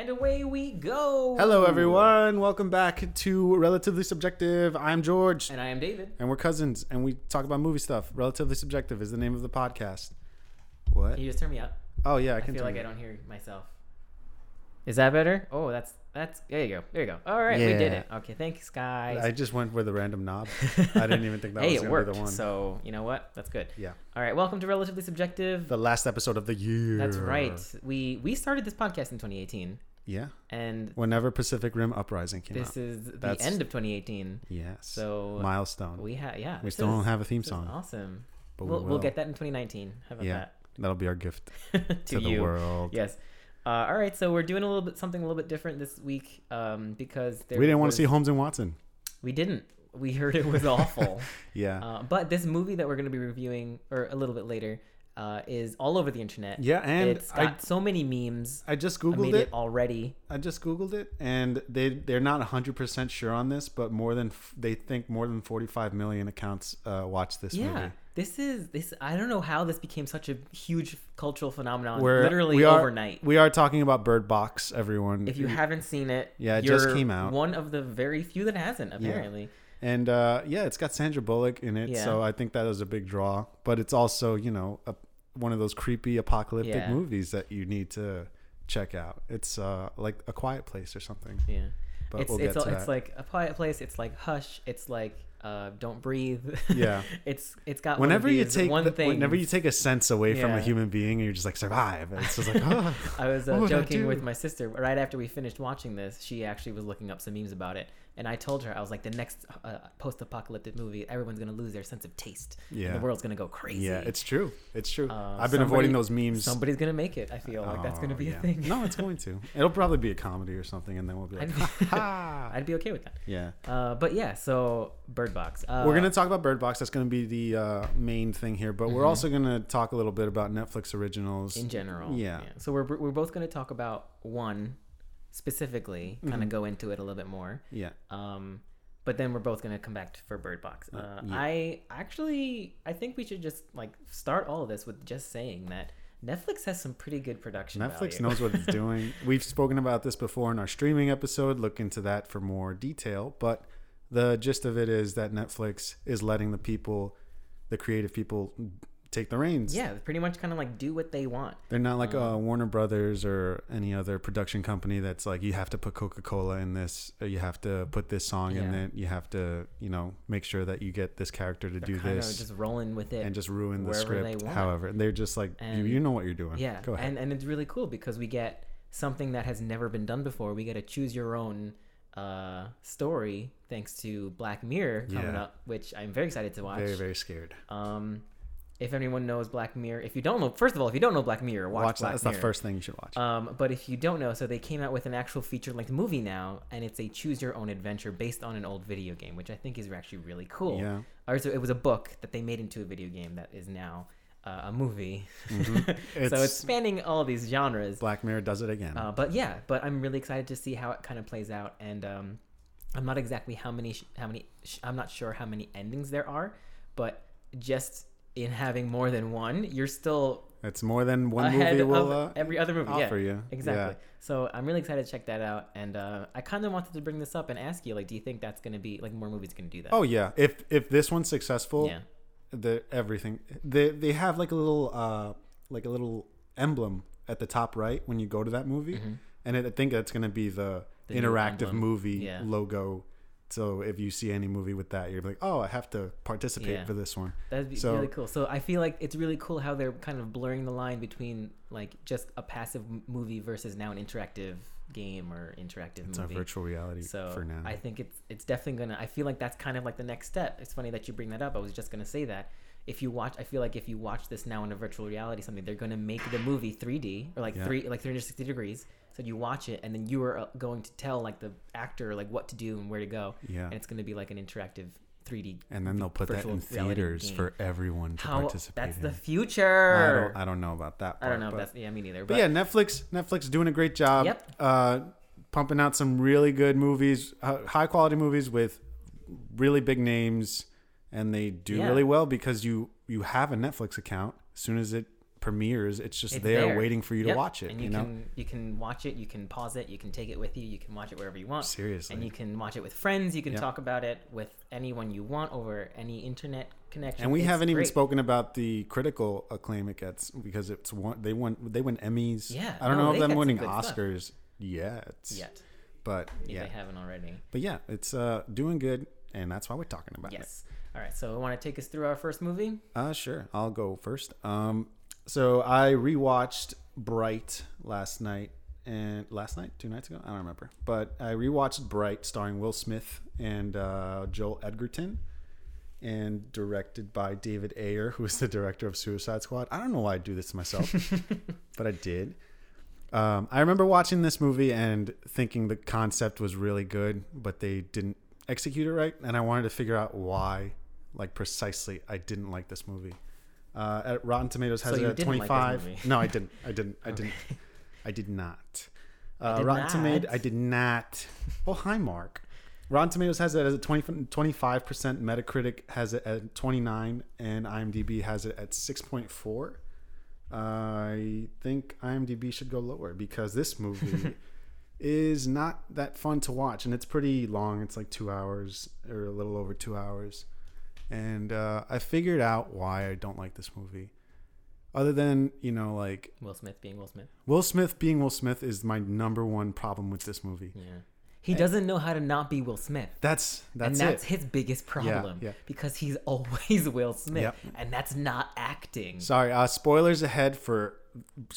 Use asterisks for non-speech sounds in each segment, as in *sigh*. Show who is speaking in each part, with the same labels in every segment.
Speaker 1: And away we go.
Speaker 2: Hello, everyone. Welcome back to Relatively Subjective. I'm George,
Speaker 1: And I am David.
Speaker 2: and we're cousins, and we talk about movie stuff. Relatively Subjective is the name of the podcast. What?
Speaker 1: Can you just turn me up?
Speaker 2: Oh yeah, I
Speaker 1: I
Speaker 2: can.
Speaker 1: feel like I don't hear myself. Is that better? Oh, that's that's there you go. There you go. All right, we did it. Okay, thanks guys.
Speaker 2: I just went with a random knob. *laughs* I didn't even think that
Speaker 1: hey,
Speaker 2: was
Speaker 1: it
Speaker 2: gonna
Speaker 1: worked.
Speaker 2: be the one.
Speaker 1: So you know what? That's good.
Speaker 2: yeah,
Speaker 1: All right, welcome to Relatively Subjective.
Speaker 2: the last episode of the year.
Speaker 1: That's right. We we started this podcast in 2018,
Speaker 2: Yeah,
Speaker 1: and
Speaker 2: whenever Pacific Rim Uprising came out.
Speaker 1: this
Speaker 2: out.
Speaker 1: is the
Speaker 2: That's-
Speaker 1: end of 2018.
Speaker 2: Yes.
Speaker 1: So
Speaker 2: milestone.
Speaker 1: we have yeah.
Speaker 2: We
Speaker 1: this
Speaker 2: still don't have a theme
Speaker 1: this is
Speaker 2: song,
Speaker 1: Awesome.
Speaker 2: but
Speaker 1: we'll,
Speaker 2: we
Speaker 1: we'll get that in 2019. How about
Speaker 2: Yeah, that'll be our gift
Speaker 1: that? *laughs*
Speaker 2: to,
Speaker 1: to,
Speaker 2: the
Speaker 1: you.
Speaker 2: world.
Speaker 1: Yes. Uh, all right, so we're doing a little bit something a little bit different this week um, because there
Speaker 2: we didn't want
Speaker 1: was-
Speaker 2: to see Holmes and Watson.
Speaker 1: We didn't. We heard it was *laughs* awful.
Speaker 2: Yeah.
Speaker 1: uh, but this movie that we're going to be reviewing, or a little bit later, uh, is all over the internet.
Speaker 2: yeah, and
Speaker 1: it's got
Speaker 2: I
Speaker 1: so many memes.
Speaker 2: I just googled it.
Speaker 1: it already.
Speaker 2: I just googled it, and they they're not hundred percent sure on this, but more than they think more than forty five million accounts uh, watch this
Speaker 1: yeah,
Speaker 2: movie.
Speaker 1: this is this. I don't know how this became such a huge cultural phenomenon.
Speaker 2: We're-
Speaker 1: literally
Speaker 2: we are-
Speaker 1: overnight.
Speaker 2: We are talking about Bird Box, everyone.
Speaker 1: if you haven't seen it,
Speaker 2: Yeah, it just came out.
Speaker 1: One of the very few that hasn't, apparently.
Speaker 2: And uh, yeah, it's got Sandra Bullock in it,
Speaker 1: Yeah.
Speaker 2: so I think that was a big draw. But it's also you know a, one of those creepy apocalyptic
Speaker 1: Yeah.
Speaker 2: movies that you need to check out. It's uh, like A Quiet Place or something.
Speaker 1: Yeah.
Speaker 2: But
Speaker 1: it's
Speaker 2: we'll
Speaker 1: it's it's like a quiet place. It's like hush. It's like uh, don't breathe.
Speaker 2: Yeah. *laughs*
Speaker 1: it's it's got
Speaker 2: Whenever you take
Speaker 1: one
Speaker 2: the-
Speaker 1: thing.
Speaker 2: whenever you take a sense away from a human being, and you're just like survive. And it's just like oh. *laughs*
Speaker 1: I was uh,
Speaker 2: would I
Speaker 1: joking with my sister right after we finished watching this. She actually was looking up some memes about it, and I told her I was like, the next uh, post-apocalyptic movie, everyone's gonna lose their sense of taste. and
Speaker 2: Yeah.
Speaker 1: the world's gonna go crazy.
Speaker 2: Yeah, it's true. It's true.
Speaker 1: Uh,
Speaker 2: I've been
Speaker 1: somebody-
Speaker 2: avoiding those memes.
Speaker 1: somebody's gonna make it. I feel like that's gonna
Speaker 2: Oh,
Speaker 1: be
Speaker 2: yeah.
Speaker 1: a thing.
Speaker 2: No, it's going to. *laughs* It'll probably be a comedy or something, and then we'll be like,
Speaker 1: I'd,
Speaker 2: ha. *laughs*
Speaker 1: I'd be okay with that.
Speaker 2: Yeah.
Speaker 1: Uh, but yeah, so Bird Box. Uh,
Speaker 2: we're gonna talk about Bird Box. That's gonna be the uh, main thing here, but we're
Speaker 1: Mhm.
Speaker 2: also gonna talk a little bit about Netflix originals.
Speaker 1: in general.
Speaker 2: Yeah.
Speaker 1: So we're we're both going to talk about one specifically, kind of
Speaker 2: Mhm.
Speaker 1: go into it a little bit more.
Speaker 2: yeah.
Speaker 1: Um, but then we're both going to come back for Bird Box.
Speaker 2: Uh,
Speaker 1: Uh,
Speaker 2: yeah.
Speaker 1: I actually I think we should just like start all of this with just saying that Netflix has some pretty good production.
Speaker 2: Netflix
Speaker 1: value.
Speaker 2: knows what it's *laughs* doing. We've spoken about this before in our streaming episode. Look into that for more detail. But the gist of it is that Netflix is letting the people, the creative people, take the reins.
Speaker 1: yeah, pretty much kind of like do what they want.
Speaker 2: They're not like uh,
Speaker 1: Um,
Speaker 2: Warner Brothers or any other production company that's like you have to put Coca Cola in this, you have to put this song in
Speaker 1: Yeah.
Speaker 2: it. You have to, you know, make sure that you get this character to
Speaker 1: They're
Speaker 2: do this
Speaker 1: just rolling with it.
Speaker 2: and just ruin the
Speaker 1: they
Speaker 2: script.
Speaker 1: want.
Speaker 2: However, they're just like you,
Speaker 1: And-
Speaker 2: you know what you're doing.
Speaker 1: Yeah,
Speaker 2: go ahead.
Speaker 1: and and it's really cool because we get something that has never been done before. We get to choose your own uh, story thanks to Black Mirror coming
Speaker 2: Yeah.
Speaker 1: up, which I'm very excited to watch.
Speaker 2: very very scared.
Speaker 1: Um, if anyone knows Black Mirror, if you don't know, first of all, if you don't know Black Mirror, watch,
Speaker 2: Watch, that.
Speaker 1: Black
Speaker 2: That's
Speaker 1: Mirror.
Speaker 2: the first thing you should watch.
Speaker 1: Um, but if you don't know, so they came out with an actual feature-length movie now, and it's a choose-your-own adventure based on an old video game, which I think is actually really cool.
Speaker 2: Yeah.
Speaker 1: Or so it was a book that they made into a video game that is now uh, a movie.
Speaker 2: Mhm. *laughs*
Speaker 1: so it's
Speaker 2: It's-
Speaker 1: spanning all these genres.
Speaker 2: Black Mirror does it again.
Speaker 1: Uh, but yeah, but I'm really excited to see how it kind of plays out, and um, I'm not exactly how many sh- how many sh- I'm not sure how many endings there are, but just in having more than one, you're still
Speaker 2: it's more than one movie will uh,
Speaker 1: every other movie.
Speaker 2: offer
Speaker 1: yeah,
Speaker 2: you.
Speaker 1: exactly. So I'm really excited to check that out, and uh, I kind of wanted to bring this up and ask you, like, do you think that's going to be like more movies going to do that?
Speaker 2: Oh yeah. If if this one's successful,
Speaker 1: yeah,
Speaker 2: the everything they they have like a little uh like a little emblem at the top right when you go to that movie
Speaker 1: Mhm.
Speaker 2: and it, i think that's going to be the,
Speaker 1: The
Speaker 2: interactive movie
Speaker 1: Yeah.
Speaker 2: logo so if you see any movie with that you're like oh i have to participate
Speaker 1: Yeah.
Speaker 2: for this one
Speaker 1: that'd be
Speaker 2: So-
Speaker 1: really cool. So I feel like it's really cool how they're kind of blurring the line between like just a passive movie versus now an interactive game or interactive
Speaker 2: it's
Speaker 1: movie.
Speaker 2: a virtual reality
Speaker 1: so
Speaker 2: for now
Speaker 1: I think it's it's definitely gonna. I feel like that's kind of like the next step. It's funny that you bring that up. I was just gonna say that if you watch, I feel like if you watch this now in a virtual reality something, they're gonna make the movie 3D or like
Speaker 2: Yeah.
Speaker 1: three like 360 degrees. So you watch it and then you are uh, going to tell like the actor like what to do and where to go,
Speaker 2: yeah
Speaker 1: and it's gonna be like an interactive 3D.
Speaker 2: and then they'll put that in theaters
Speaker 1: game.
Speaker 2: for everyone to
Speaker 1: How
Speaker 2: participate
Speaker 1: that's
Speaker 2: in
Speaker 1: the
Speaker 2: i
Speaker 1: future.
Speaker 2: don't i don't know about that
Speaker 1: I don't
Speaker 2: part,
Speaker 1: know. if
Speaker 2: but-
Speaker 1: that's yeah, me neither.
Speaker 2: But yeah, Netflix Netflix doing a great job.
Speaker 1: Yep.
Speaker 2: Uh, pumping out some really good movies, uh, high quality movies with really big names, and they do
Speaker 1: Yeah.
Speaker 2: really well because you you have a Netflix account. As soon as it premieres. It's just
Speaker 1: It's
Speaker 2: there,
Speaker 1: there.
Speaker 2: waiting for you to watch it.
Speaker 1: And
Speaker 2: You,
Speaker 1: you,
Speaker 2: know,
Speaker 1: can you can watch it, you can pause it, you can take it with you, you can watch it wherever you want.
Speaker 2: seriously.
Speaker 1: And you can watch it with friends. You can
Speaker 2: Yep.
Speaker 1: talk about it with anyone you want over any internet connection.
Speaker 2: and we
Speaker 1: It's
Speaker 2: haven't even spoken about the critical acclaim it gets because it's one they won they win Emmys.
Speaker 1: Yeah,
Speaker 2: I don't
Speaker 1: no,
Speaker 2: know if them
Speaker 1: some
Speaker 2: winning
Speaker 1: good stuff.
Speaker 2: Oscars yet.
Speaker 1: yet.
Speaker 2: But
Speaker 1: If
Speaker 2: yeah.
Speaker 1: they haven't already.
Speaker 2: But yeah, it's uh doing good and that's why we're talking about it.
Speaker 1: Yes. All right. So, want to take us through our first movie?
Speaker 2: Uh sure. I'll go first. Um so I rewatched Bright last night and last night, two nights ago, I don't remember. But I rewatched Bright starring Will Smith and uh, Joel Edgerton and directed by David Ayer, who is the director of Suicide Squad. I don't know why I do this to myself, *laughs* but I did. Um, I remember watching this movie and thinking the concept was really good, but they didn't execute it right, and I wanted to figure out why, like precisely, I didn't like this movie. Uh, at Rotten Tomatoes has
Speaker 1: So
Speaker 2: it at
Speaker 1: didn't like
Speaker 2: five.
Speaker 1: this movie?
Speaker 2: no, I didn't. I didn't. I *laughs* didn't. I did not. Uh,
Speaker 1: did
Speaker 2: Rotten? Tomatoes. I did not. Well, hi, Mark. Rotten Tomatoes has it as a 25 percent. Metacritic has it at twenty nine, and IMDb has it at six point four. I think IMDb should go lower because this movie *laughs* is not that fun to watch, and it's pretty long. It's like two hours or a little over two hours, and uh, I figured out why I don't like this movie. Other than you know, like
Speaker 1: Will Smith being Will Smith.
Speaker 2: Will Smith being Will Smith is my number one problem with this movie.
Speaker 1: Yeah. He doesn't know how to not be Will Smith.
Speaker 2: That's that's,
Speaker 1: and that's
Speaker 2: it.
Speaker 1: his biggest problem
Speaker 2: yeah.
Speaker 1: because he's *laughs* always Will Smith,
Speaker 2: Yep.
Speaker 1: and that's not acting.
Speaker 2: Sorry, uh, spoilers ahead for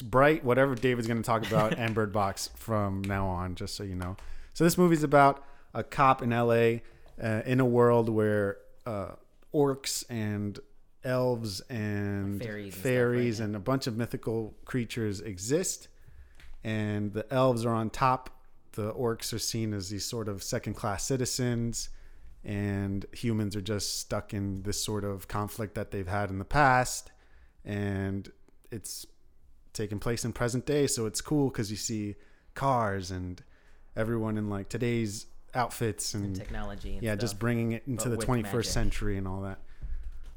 Speaker 2: Bright, whatever David's going to talk about, *laughs* and Bird Box from now on, just so you know. So this movie's about a cop in LA uh, in a world where uh, orcs and elves and
Speaker 1: Fairies and right?
Speaker 2: and a bunch of mythical creatures exist, and the elves are on top. The orcs are seen as these sort of second-class citizens, and humans are just stuck in this sort of conflict that they've had in the past, and it's taking place in present day. So it's cool because you see cars and everyone in like today's outfits and
Speaker 1: Technology. And
Speaker 2: yeah,
Speaker 1: stuff.
Speaker 2: just bringing it into the 21st
Speaker 1: magic.
Speaker 2: century and all that.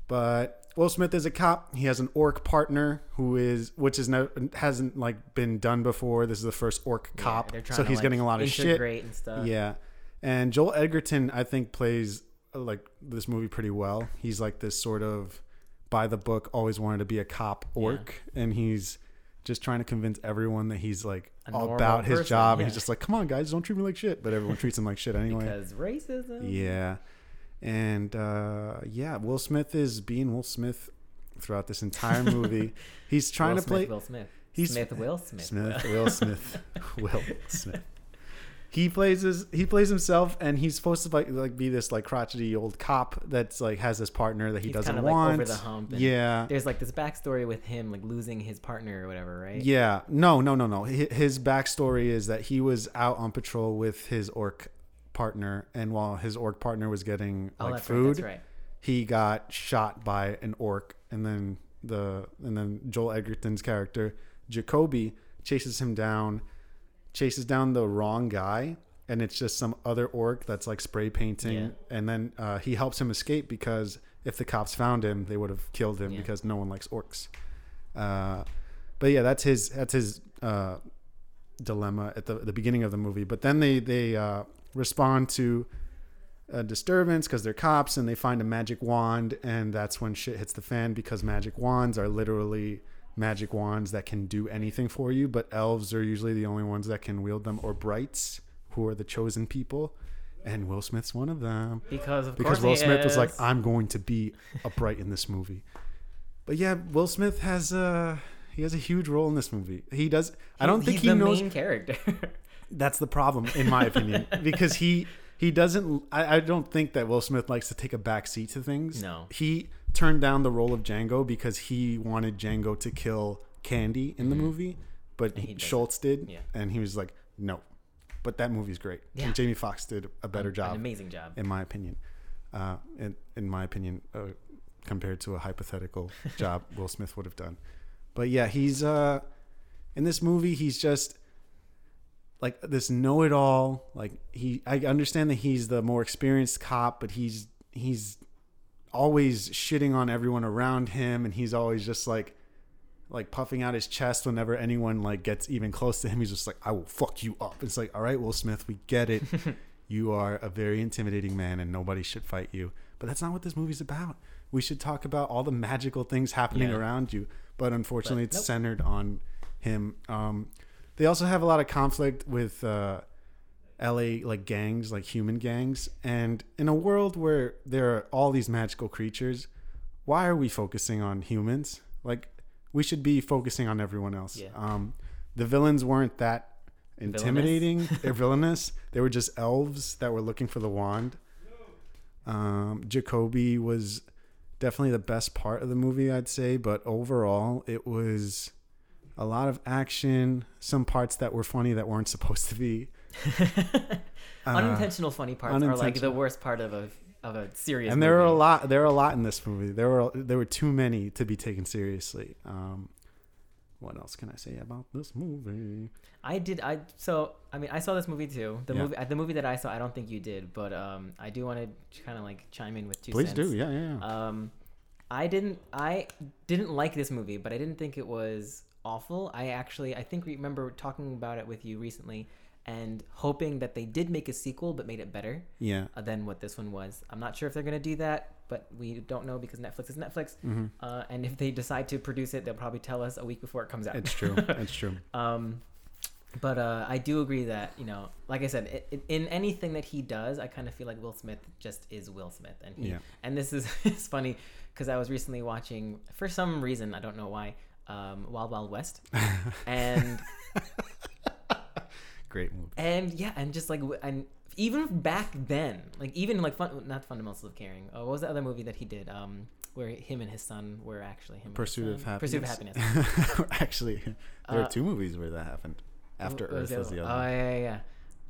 Speaker 2: But Will Smith is a cop. He has an orc partner who is, which is no, hasn't like been done before. This is the first orc cop,
Speaker 1: they're
Speaker 2: so he's
Speaker 1: like,
Speaker 2: getting a lot of shit.
Speaker 1: and stuff.
Speaker 2: Yeah, and Joel Edgerton, I think, plays uh, like this movie pretty well. He's like this sort of by the book, always wanted to be a cop orc, and he's just trying to convince everyone that he's like
Speaker 1: A
Speaker 2: all about his
Speaker 1: person,
Speaker 2: job. And he's just like, come on, guys, don't treat me like shit. But everyone treats him like shit anyway.
Speaker 1: Because racism.
Speaker 2: Yeah. And uh, yeah, Will Smith is being Will Smith throughout this entire *laughs* movie. He's trying
Speaker 1: Will
Speaker 2: to play
Speaker 1: Will Smith.
Speaker 2: he's-
Speaker 1: Smith Will Smith.
Speaker 2: Smith, Will Smith, *laughs* Will Smith. He plays his he plays himself, and he's supposed to like like be this like crotchety old cop that's like has this partner that he
Speaker 1: He's
Speaker 2: doesn't
Speaker 1: kinda, like,
Speaker 2: want.
Speaker 1: over the hump
Speaker 2: yeah,
Speaker 1: There's like this backstory with him like losing his partner or whatever, right?
Speaker 2: yeah. No, no, no, no. His backstory is that he was out on patrol with his orc partner, and while his orc partner was getting
Speaker 1: Oh,
Speaker 2: like food,
Speaker 1: right. Right.
Speaker 2: he got shot by an orc and then the and then Joel Edgerton's character Jakoby chases him down chases down the wrong guy and it's just some other orc that's like spray painting
Speaker 1: Yeah.
Speaker 2: and then uh, he helps him escape because if the cops found him they would have killed him
Speaker 1: Yeah.
Speaker 2: because no one likes orcs uh, but yeah that's his that's his uh, dilemma at the, the beginning of the movie but then they they uh, respond to a disturbance because they're cops and they find a magic wand and that's when shit hits the fan because magic wands are literally magic wands that can do anything for you but elves are usually the only ones that can wield them or brights who are the chosen people and will smith's one of them
Speaker 1: Because of
Speaker 2: because will smith was like i'm going to be a bright in this movie but yeah will smith has a he has a huge role in this movie he does i don't think
Speaker 1: he's
Speaker 2: he
Speaker 1: the
Speaker 2: knows
Speaker 1: main character. *laughs*
Speaker 2: that's the problem, in my opinion, *laughs* because he he doesn't. I, I don't think that Will Smith likes to take a back seat to things.
Speaker 1: No.
Speaker 2: he turned down the role of Django because he wanted Django to kill Candie in the movie, but. Schultz did,
Speaker 1: Yeah.
Speaker 2: and he was like, no. But that movie's great,
Speaker 1: Yeah.
Speaker 2: and Jamie Foxx did a better
Speaker 1: An
Speaker 2: job,
Speaker 1: amazing job.
Speaker 2: in my opinion. Uh, in in my opinion, uh, compared to a hypothetical *laughs* job Will Smith would have done. But yeah, he's uh in this movie he's just like this know-it-all like he i understand that he's the more experienced cop but he's he's always shitting on everyone around him and he's always just like like puffing out his chest whenever anyone like gets even close to him. He's just like, "I will fuck you up." It's like, all right, Will Smith, we get it. *laughs* you are a very intimidating man, and nobody should fight you. But that's not what this movie's about. We should talk about all the magical things happening
Speaker 1: Yeah.
Speaker 2: around you. But unfortunately,
Speaker 1: But
Speaker 2: it's
Speaker 1: nope.
Speaker 2: centered on him. Um, they also have a lot of conflict with uh, LA like gangs, like human gangs. And in a world where there are all these magical creatures, why are we focusing on humans? Like we should be focusing on everyone else.
Speaker 1: Yeah.
Speaker 2: Um, the villains weren't that intimidating *laughs* or villainous. They were just elves that were looking for the wand. Um, Jakoby was definitely the best part of the movie, I'd say, but overall, it was a lot of action, some parts that were funny that weren't supposed to be. *laughs* Uh,
Speaker 1: unintentional funny parts are like the worst part of a of a serious.
Speaker 2: and there were a lot. There were a lot in this movie. There were there were too many to be taken seriously. Um, what else can I say about this movie?
Speaker 1: I did. I so I mean I saw this movie too. The
Speaker 2: Yeah.
Speaker 1: movie the movie that I saw. I don't think you did, but um I do want to kind of like chime in with two.
Speaker 2: Please
Speaker 1: cents.
Speaker 2: do. Yeah, yeah. yeah.
Speaker 1: Um, I didn't. I didn't like this movie, but I didn't think it was awful. I actually, I think we remember talking about it with you recently, and hoping that they did make a sequel, but made it better
Speaker 2: yeah.
Speaker 1: uh, than what this one was. I'm not sure if they're gonna do that, but we don't know because Netflix is Netflix.
Speaker 2: hmm
Speaker 1: Uh, and if they decide to produce it, they'll probably tell us a week before it comes out.
Speaker 2: It's true. *laughs* it's true.
Speaker 1: Um, but uh, I do agree that you know, like I said, i i in anything that he does, I kind of feel like Will Smith just is Will Smith, and he
Speaker 2: Yeah.
Speaker 1: and this is *laughs* it's funny because I was recently watching for some reason I don't know why um, Wild Wild West, *laughs* and
Speaker 2: Great movie.
Speaker 1: and yeah, and just like and even back then, like even like fun, not Fundamentals of Caring. Oh, what was the other movie that he did? Um, where him and his son were actually him.
Speaker 2: Pursuit of? Happiness.
Speaker 1: Pursuit of Happiness. *laughs* *laughs*
Speaker 2: Actually, there
Speaker 1: Uh,
Speaker 2: are two movies where that happened. After Earth was the
Speaker 1: Oh
Speaker 2: other.
Speaker 1: yeah, yeah. yeah.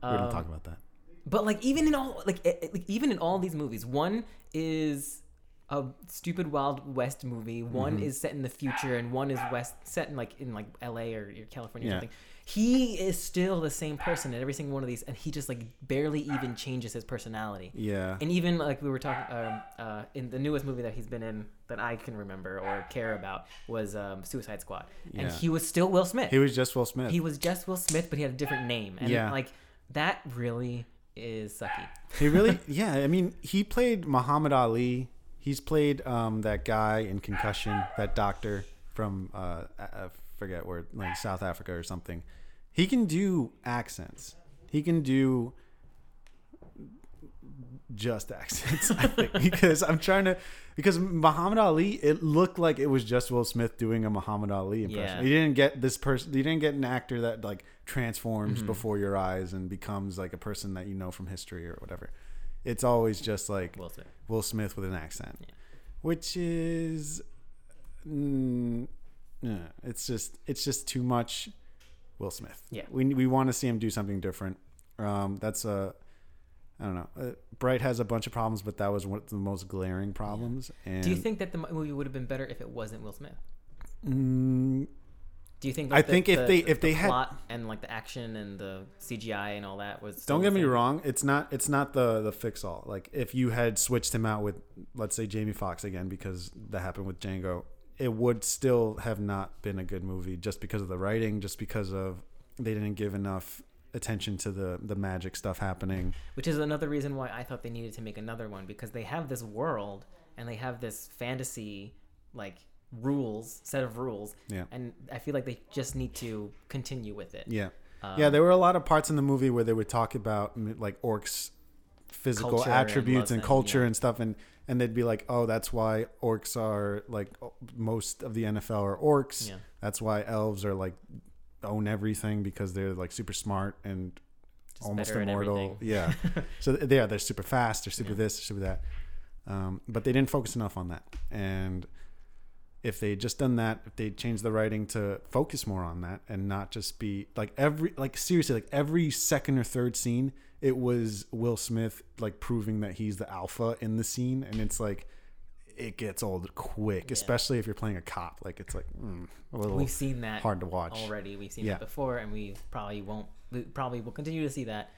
Speaker 2: We're gonna
Speaker 1: Um,
Speaker 2: talk about that.
Speaker 1: But like even in all like, like even in all these movies, one is a stupid Wild West movie. One
Speaker 2: Mhm.
Speaker 1: is set in the future, and one is West set in like in like L.A. or, or California or something. He is still the same person in every single one of these, and he just like barely even changes his personality.
Speaker 2: Yeah.
Speaker 1: And even like we were talking um, uh, in the newest movie that he's been in that I can remember or care about was um, Suicide Squad, and
Speaker 2: Yeah.
Speaker 1: he was still Will Smith.
Speaker 2: He was just Will Smith.
Speaker 1: He was just Will Smith, but he had a different name, and
Speaker 2: Yeah.
Speaker 1: like that really is sucky.
Speaker 2: He really, *laughs* yeah. I mean, he played Muhammad Ali. He's played um, that guy in Concussion, that doctor from uh, I forget where, like South Africa or something. He can do accents. He can do just accents. *laughs* I think because I'm trying to because Muhammad Ali, it looked like it was just Will Smith doing a Muhammad Ali impression.
Speaker 1: Yeah.
Speaker 2: He didn't get this person. He didn't get an actor that like transforms
Speaker 1: Mm-hmm.
Speaker 2: before your eyes and becomes like a person that you know from history or whatever. It's always just like
Speaker 1: Will Smith.
Speaker 2: Will Smith with an accent,
Speaker 1: Yeah.
Speaker 2: which is, mm, yeah, it's just it's just too much. Will Smith.
Speaker 1: Yeah.
Speaker 2: we we want to see him do something different. Um, that's a, I don't know. Uh, Bright has a bunch of problems, but that was one of the most glaring problems. And
Speaker 1: Do you think that the movie would have been better if it wasn't Will Smith?
Speaker 2: Mm,
Speaker 1: Do you think?
Speaker 2: I
Speaker 1: that the-
Speaker 2: think if
Speaker 1: the-
Speaker 2: they-
Speaker 1: the-
Speaker 2: if they
Speaker 1: the
Speaker 2: had-
Speaker 1: plot and like the action and the CGI and all that was
Speaker 2: don't get me wrong. It's not. It's not the the fix all. Like if you had switched him out with, let's say Jamie Foxx again, because that happened with Django, it would still have not been a good movie just because of the writing, just because of they didn't give enough attention to the the magic stuff happening.
Speaker 1: Which is another reason why I thought they needed to make another one because they have this world and they have this fantasy like rules set of rules
Speaker 2: Yeah.
Speaker 1: and I feel like they just need to continue with it.
Speaker 2: Yeah.
Speaker 1: Um,
Speaker 2: yeah, there were a lot of parts in the movie where they would talk about like orcs' physical attributes and
Speaker 1: and-
Speaker 2: culture
Speaker 1: yeah.
Speaker 2: and stuff, and and they'd be like, "Oh, that's why orcs are like most of the NFL are orcs.
Speaker 1: Yeah.
Speaker 2: That's why elves are like own everything because they're like super smart and
Speaker 1: Just
Speaker 2: almost immortal. Yeah. *laughs* so th- yeah, they're super fast. They're super
Speaker 1: Yeah.
Speaker 2: this. They're super that. Um, but they didn't focus enough on that. And if they just done that, if they changed the writing to focus more on that and not just be like every like seriously like every second or third scene, it was Will Smith like proving that he's the alpha in the scene, and it's like it gets old quick,
Speaker 1: Yeah.
Speaker 2: especially if you're playing a cop. Like it's like mm, a little
Speaker 1: We've seen that
Speaker 2: hard to watch.
Speaker 1: already. We've seen
Speaker 2: Yeah.
Speaker 1: that before and we probably won't we probably will continue to see that.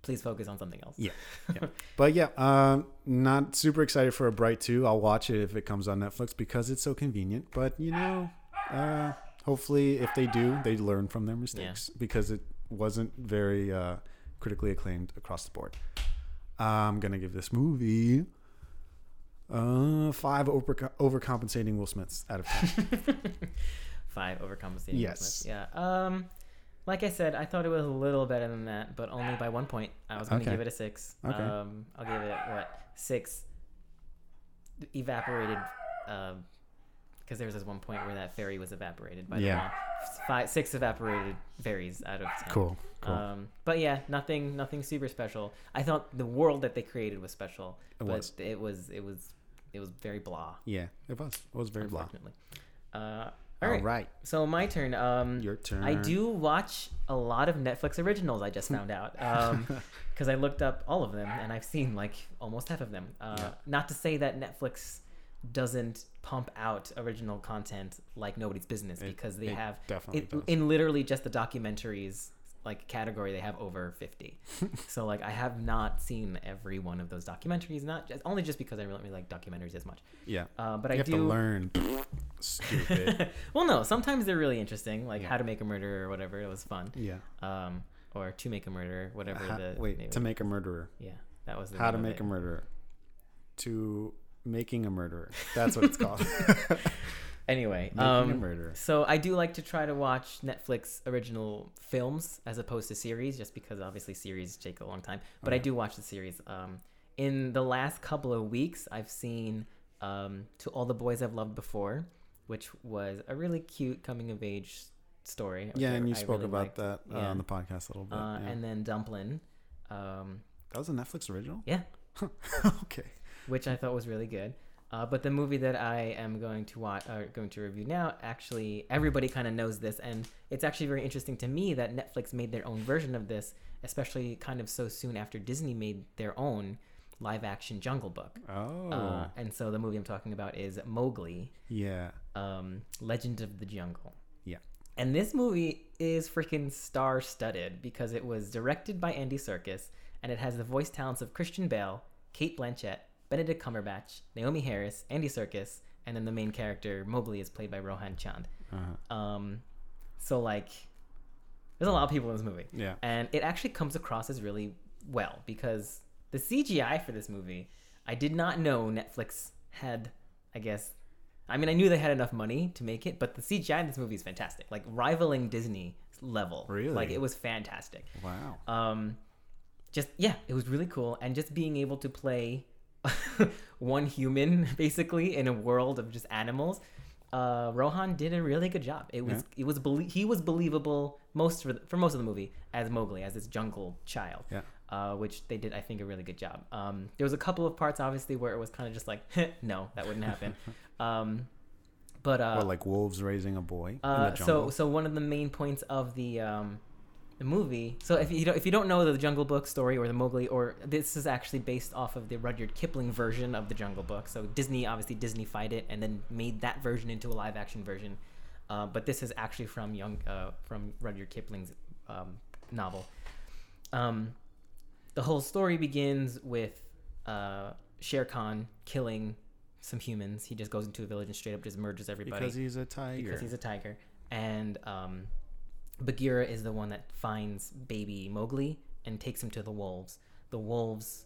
Speaker 1: Please focus on something else.
Speaker 2: Yeah. *laughs* But yeah, um, not super excited for a Bright 2. I'll watch it if it comes on Netflix because it's so convenient. But you know, Uh, hopefully, if they do, they learn from their mistakes because it wasn't very uh, critically acclaimed across the board. I'm gonna give this movie uh, five over overcompensating Will Smiths out of ten. *laughs*
Speaker 1: Five overcompensating.
Speaker 2: Yes.
Speaker 1: Smiths. Yeah. Um, like I said, I thought it was a little better than that, but only by one point. I was going to
Speaker 2: Okay.
Speaker 1: give it a six.
Speaker 2: Okay.
Speaker 1: Um, I'll give it what six. Evaporated, because there was this one point where that fairy was evaporated by
Speaker 2: Yeah.
Speaker 1: the. Five, six evaporated fairies out of ten.
Speaker 2: cool, cool.
Speaker 1: Um, but yeah, nothing, nothing super special. I thought the world that they created was special,
Speaker 2: It
Speaker 1: but
Speaker 2: was.
Speaker 1: it was, it was, it was very blah.
Speaker 2: yeah, it was. It was very blah.
Speaker 1: Uh,
Speaker 2: All
Speaker 1: all
Speaker 2: right,
Speaker 1: right. So my turn. Um,
Speaker 2: your turn.
Speaker 1: I do watch a lot of Netflix originals. I just found out *laughs* because I looked up all of them and I've seen like almost half of them. Uh,
Speaker 2: Yeah.
Speaker 1: Not to say that Netflix doesn't pump out original content like nobody's business
Speaker 2: It-
Speaker 1: because they
Speaker 2: it
Speaker 1: have
Speaker 2: definitely
Speaker 1: it, in literally just the documentaries like category they have over 50 *laughs* so like i have not seen every one of those documentaries not just, only just because i really like documentaries as much
Speaker 2: Yeah,
Speaker 1: uh, but
Speaker 2: you
Speaker 1: i
Speaker 2: have
Speaker 1: do
Speaker 2: to learn. *laughs* Stupid. *laughs*
Speaker 1: well, no. Sometimes they're really interesting, like
Speaker 2: Yeah.
Speaker 1: How to Make a Murderer or whatever. It was fun.
Speaker 2: yeah.
Speaker 1: Um, or To Make a Murderer, whatever.
Speaker 2: How-
Speaker 1: the
Speaker 2: wait, to make a murderer.
Speaker 1: yeah, that was the
Speaker 2: How to make
Speaker 1: it.
Speaker 2: a murderer. To making a murderer. That's what it's called. *laughs*
Speaker 1: Anyway,
Speaker 2: making a
Speaker 1: um,
Speaker 2: murderer.
Speaker 1: so I do like to try to watch Netflix original films as opposed to series, just because obviously series take a long time. But I do watch the series. Um, in the last couple of weeks, I've seen um, To All the Boys I've Loved Before, which was a really cute coming of age story.
Speaker 2: Yeah, and you
Speaker 1: I
Speaker 2: spoke
Speaker 1: really
Speaker 2: about
Speaker 1: liked.
Speaker 2: that uh,
Speaker 1: Yeah.
Speaker 2: on the podcast a little bit.
Speaker 1: Uh,
Speaker 2: yeah.
Speaker 1: And then Dumplin', um,
Speaker 2: that was a Netflix original.
Speaker 1: Yeah. *laughs*
Speaker 2: okay.
Speaker 1: Which I thought was really good. Uh, but the movie that I am going to watch, uh, going to review now, actually, everybody kind of knows this, and it's actually very interesting to me that Netflix made their own version of this, especially kind of so soon after Disney made their own live-action Jungle Book.
Speaker 2: Oh.
Speaker 1: Uh, and so the movie I'm talking about is Mowgli,
Speaker 2: yeah.
Speaker 1: um, Legend of the Jungle.
Speaker 2: Yeah.
Speaker 1: And this movie is freaking star-studded because it was directed by Andy Serkis, and it has the voice talents of Christian Bale, Cate Blanchett, Benedict Cumberbatch, Naomie Harris, Andy Serkis, and then the main character Mowgli is played by Rohan Chand.
Speaker 2: Uh-huh.
Speaker 1: Um, so like, there's a lot of people in this movie,
Speaker 2: Yeah.
Speaker 1: and it actually comes across as really well because the CGI for this movie, I did not know Netflix had. I guess, I mean, I knew they had enough money to make it, but the CGI in this movie is fantastic, like rivaling Disney level.
Speaker 2: Really?
Speaker 1: like it was fantastic
Speaker 2: Wow.
Speaker 1: um just yeah it was really cool and just being able to play *laughs* one human *laughs* basically in a world of just animals uh rohan did a really good job it was it was belie- he was believable most for, the, for most of the movie as mowgli as this jungle child
Speaker 2: Yeah.
Speaker 1: uh, which they did, I think, a really good job. Um, there was a couple of parts, obviously, where it was kind of just like, no, that wouldn't happen. *laughs* um, but uh,
Speaker 2: like wolves raising a boy in
Speaker 1: uh, so so one of the main points of the um, the movie. So if you don't if you don't know the Jungle Book story or the Mowgli or this is actually based off of the Rudyard Kipling version of the Jungle Book. So Disney obviously Disney fight it and then made that version into a live action version. Uh, but this is actually from young uh, from Rudyard Kipling's um, novel. Um, the whole story begins with uh, Shere Khan killing some humans. He just goes into a village and straight up just murders everybody
Speaker 2: because he's a tiger.
Speaker 1: because he's a tiger. And um, Bagheera is the one that finds baby Mowgli and takes him to the wolves. The wolves.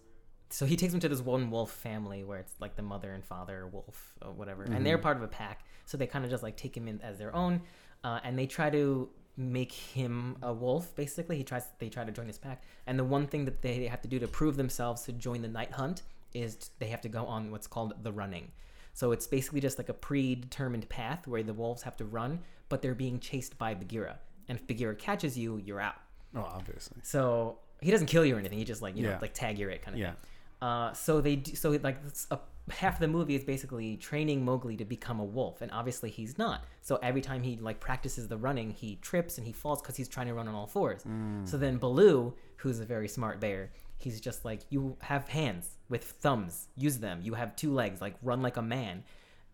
Speaker 1: So he takes him to this one wolf family where it's like the mother and father wolf or whatever, and they're part of a pack. So they kind of just like take him in as their own, uh, and they try to make him a wolf. Basically, he tries. They try to join his pack, and the one thing that they have to do to prove themselves to join the night hunt is they have to go on what's called the running. So it's basically just like a predetermined path where the wolves have to run, but they're being chased by Bagheera. And if Bagheera catches you, you're out.
Speaker 2: oh, obviously.
Speaker 1: So he doesn't kill you or anything. He just like you know like tag you're it kind of
Speaker 2: Yeah.
Speaker 1: thing. Uh, so they do, so like a, half the movie is basically training Mowgli to become a wolf, and obviously he's not. So every time he like practices the running, he trips and he falls because he's trying to run on all fours.
Speaker 2: Mm.
Speaker 1: So then Baloo, who's a very smart bear, he's just like you have hands with thumbs, use them. You have two legs, like run like a man.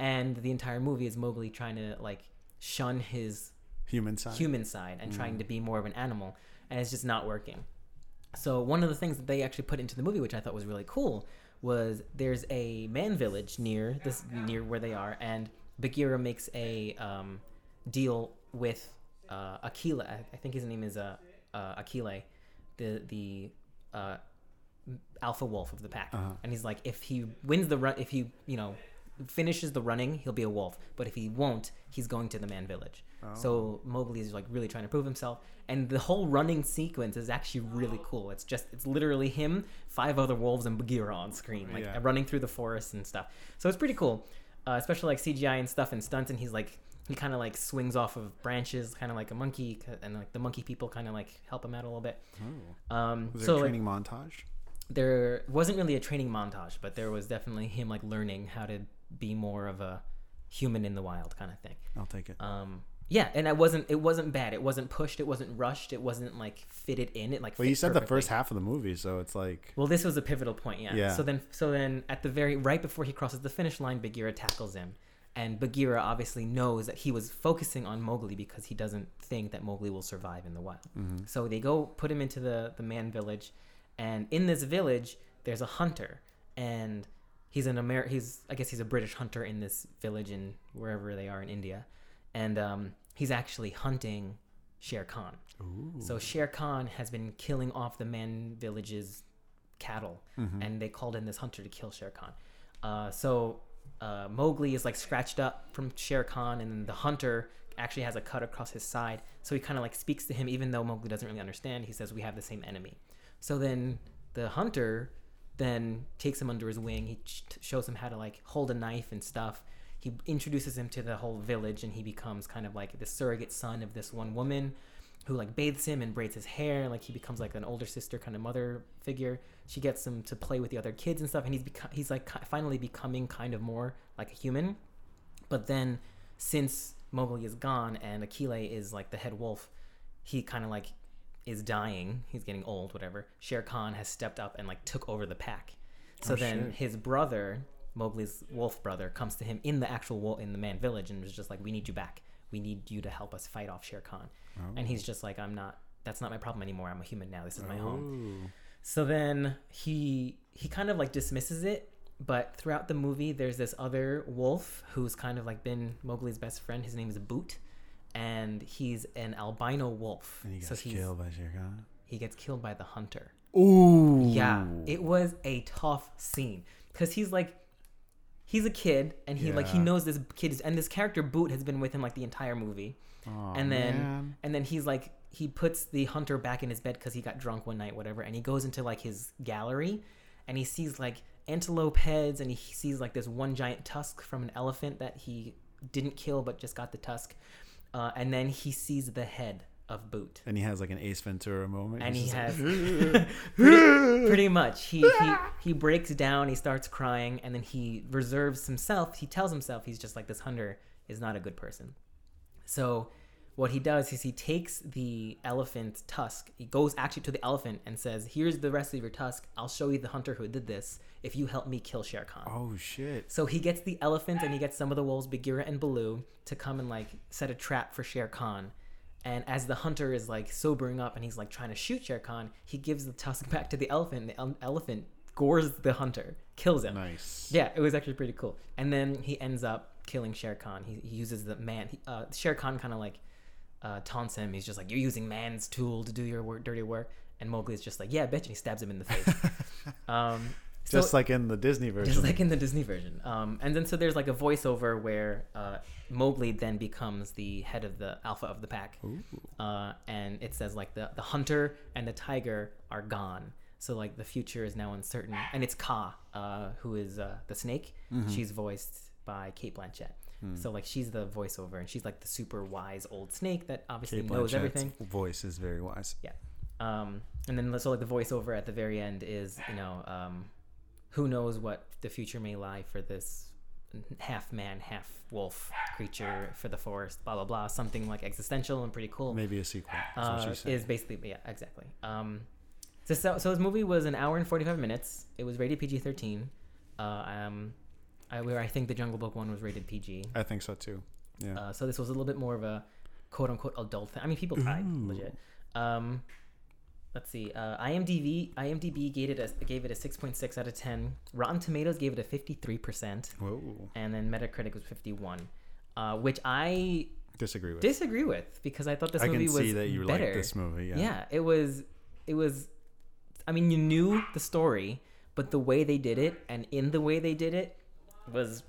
Speaker 1: And the entire movie is Mowgli trying to like shun his
Speaker 2: Human side.
Speaker 1: human side and trying to be more of an animal, and it's just not working. So one of the things that they actually put into the movie, which I thought was really cool, was there's a man village near this near where they are, and Bagheera makes a um, deal with uh, Akela. I, I think his name is uh, uh, the the uh, alpha wolf of the pack.
Speaker 2: Uh-huh.
Speaker 1: And he's like, if he wins the run, if he you know finishes the running, he'll be a wolf. But if he won't, he's going to the man village. So Mowgli is like really trying to prove himself, and the whole running sequence is actually really cool. It's just it's literally him, five other wolves, and Bagheera on screen, like
Speaker 2: Yeah.
Speaker 1: running through the forest and stuff. So it's pretty cool, uh, especially like CGI and stuff and stunts. And he's like he kind of like swings off of branches, kind of like a monkey, and like the monkey people kind of like help him out a little bit.
Speaker 2: Oh.
Speaker 1: Um,
Speaker 2: Was there
Speaker 1: so
Speaker 2: a
Speaker 1: like,
Speaker 2: training montage?
Speaker 1: there wasn't really a training montage, but there was definitely him like learning how to be more of a human in the wild kind of thing.
Speaker 2: I'll take it.
Speaker 1: Um, yeah, and I wasn't. It wasn't bad. It wasn't pushed. It wasn't rushed. It wasn't like fitted in. It like.
Speaker 2: Well, you said the first half of the movie, so it's like
Speaker 1: Well, this was a pivotal point. Yeah.
Speaker 2: Yeah.
Speaker 1: So then, so then, at the very right before he crosses the finish line, Bagheera tackles him, and Bagheera obviously knows that he was focusing on Mowgli because he doesn't think that Mowgli will survive in the wild.
Speaker 2: mm-hmm.
Speaker 1: So they go put him into the the man village, and in this village there's a hunter, and he's an Amer he's I guess he's a British hunter in this village in wherever they are in India, and um, he's actually hunting Shere Khan. So Shere Khan has been killing off the man village's cattle,
Speaker 2: Mm-hmm.
Speaker 1: and they called in this hunter to kill Shere Khan. Uh, so uh, Mowgli is like scratched up from Shere Khan, and the hunter actually has a cut across his side. So he kind of like speaks to him, even though Mowgli doesn't really understand. He says, "We have the same enemy." So then the hunter then takes him under his wing. He ch- shows him how to like hold a knife and stuff. He introduces him to the whole village, and he becomes kind of like the surrogate son of this one woman who like bathes him and braids his hair. Like he becomes like an older sister kind of mother figure. She gets him to play with the other kids and stuff, and he's beco- he's like finally becoming kind of more like a human. But then since Mowgli is gone and Akela is like the head wolf, he kind of like is dying. He's getting old, whatever. Shere Khan has stepped up and like took over the pack. So
Speaker 2: Oh,
Speaker 1: then
Speaker 2: shit.
Speaker 1: his brother, Mowgli's wolf brother, comes to him in the actual wolf in the man village and was just like, "We need you back. We need you to help us fight off Shere Khan." Oh. And he's just like, "I'm not. That's not my problem anymore. I'm a human now. This is my oh. home."
Speaker 2: Oh.
Speaker 1: So then he he kind of like dismisses it, but throughout the movie, there's this other wolf who's kind of like been Mowgli's best friend. His name is Bhoot, and he's an albino wolf.
Speaker 2: And he gets
Speaker 1: he's,
Speaker 2: killed by Shere Khan.
Speaker 1: he gets killed by the hunter.
Speaker 2: Ooh.
Speaker 1: Yeah, it was a tough scene because he's like, he's a kid, and he like he knows this kid is, and this character Bhoot has been with him like the entire movie.
Speaker 2: Aw,
Speaker 1: and then
Speaker 2: man.
Speaker 1: and then he's like he puts the hunter back in his bed because he got drunk one night whatever and he goes into like his gallery and he sees like antelope heads and he sees like this one giant tusk from an elephant that he didn't kill but just got the tusk uh, and then he sees the head of Bhoot
Speaker 2: and he has like an Ace Ventura moment.
Speaker 1: and he has
Speaker 2: like, *laughs* *laughs*
Speaker 1: pretty, pretty much he, he he breaks down he starts crying and then he reserves himself he tells himself he's just like this hunter is not a good person so what he does is he takes the elephant tusk he goes actually to the elephant and says here's the rest of your tusk i'll show you the hunter who did this if you help me kill shere khan
Speaker 2: oh shit.
Speaker 1: so he gets the elephant and he gets some of the wolves, Bagheera and Baloo, to come and like set a trap for Shere Khan. And as the hunter is like sobering up and he's like trying to shoot Shere Khan, he gives the tusk *laughs* back to the elephant. And the el- elephant gores the hunter, kills him.
Speaker 2: Nice.
Speaker 1: Yeah, it was actually pretty cool. And then he ends up killing Shere Khan. He, he uses the man. He, uh, Shere Khan kind of like uh, taunts him. He's just like, "You're using man's tool to do your work, dirty work." And Mowgli's just like, "Yeah, bitch," and he stabs him in the face. *laughs* um, so-
Speaker 2: Just like in the Disney version.
Speaker 1: just like in the Disney version. Um, and then so there's like a voiceover where uh, Mowgli then becomes the head of the alpha of the pack, uh, and it says like the the hunter and the tiger are gone. So like the future is now uncertain, and it's Kaa, uh, who is uh, the snake.
Speaker 2: Mm-hmm.
Speaker 1: She's voiced by Cate Blanchett.
Speaker 2: Hmm.
Speaker 1: So like she's the voiceover, and she's like the super wise old snake that obviously
Speaker 2: Cate
Speaker 1: knows
Speaker 2: Blanchett's
Speaker 1: everything.
Speaker 2: Voice is very wise.
Speaker 1: Yeah. Um, and then so like the voiceover at the very end is you know um, who knows what the future may lie for this half man half wolf creature for the forest blah blah blah something like existential and pretty cool
Speaker 2: Maybe a sequel.
Speaker 1: Uh, is basically yeah exactly um so, so so his movie was an hour and 45 minutes it was rated pg-13 uh um I, where I think the Jungle Book one was rated PG.
Speaker 2: I think so too. Yeah.
Speaker 1: Uh, so this was a little bit more of a quote unquote adult thing. I mean, people
Speaker 2: Ooh.
Speaker 1: legit. Um, let's see. Uh, IMDb IMDb gave it a gave it a six point six out of ten. Rotten Tomatoes gave it a fifty three percent,
Speaker 2: Whoa.
Speaker 1: and then Metacritic was fifty one, uh, which I
Speaker 2: Disagree with.
Speaker 1: disagree with because I thought this
Speaker 2: I
Speaker 1: movie
Speaker 2: can
Speaker 1: was
Speaker 2: see that you
Speaker 1: better.
Speaker 2: like this movie. Yeah.
Speaker 1: yeah. it was it was i mean you knew the story but the way they did it and in the way they did it was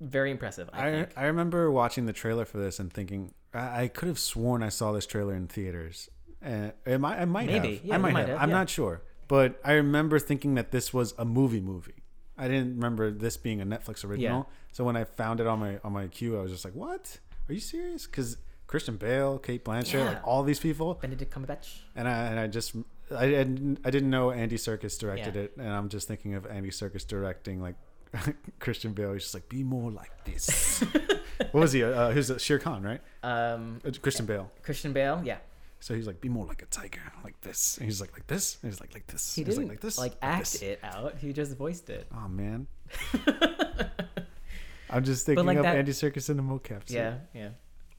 Speaker 1: very impressive i,
Speaker 2: I, I remember watching the trailer for this and thinking I, I could have sworn I saw this trailer in theaters. And it might, I might
Speaker 1: Maybe.
Speaker 2: have.
Speaker 1: Yeah,
Speaker 2: I might,
Speaker 1: might
Speaker 2: have.
Speaker 1: have,
Speaker 2: I'm
Speaker 1: yeah.
Speaker 2: not sure, but I remember thinking that this was a movie movie. I didn't remember this being a Netflix original. So when I found it on my on my queue, I was just like, "What? Are you serious?" Because Christian Bale, Cate Blanchett,
Speaker 1: Yeah.
Speaker 2: like all these people,
Speaker 1: benedict cumberbatch
Speaker 2: and I and I just I didn't I didn't know Andy Serkis directed
Speaker 1: Yeah.
Speaker 2: it, and I'm just thinking of Andy Serkis directing like *laughs* Christian Bale. He's just like, "Be more like this." *laughs* what was he? Uh, who's uh, Shere Khan, right?
Speaker 1: um
Speaker 2: Uh, Christian Bale.
Speaker 1: christian bale yeah
Speaker 2: So he's like, "Be more like a tiger, like this." And he's like, "Like this." And he's like, "Like this."
Speaker 1: he
Speaker 2: And
Speaker 1: didn't
Speaker 2: like, "Like this."
Speaker 1: like
Speaker 2: like
Speaker 1: act
Speaker 2: this."
Speaker 1: it out he just voiced it
Speaker 2: Oh man. *laughs* I'm just thinking
Speaker 1: like
Speaker 2: of
Speaker 1: that-
Speaker 2: Andy Serkis in the mocap. suit.
Speaker 1: yeah yeah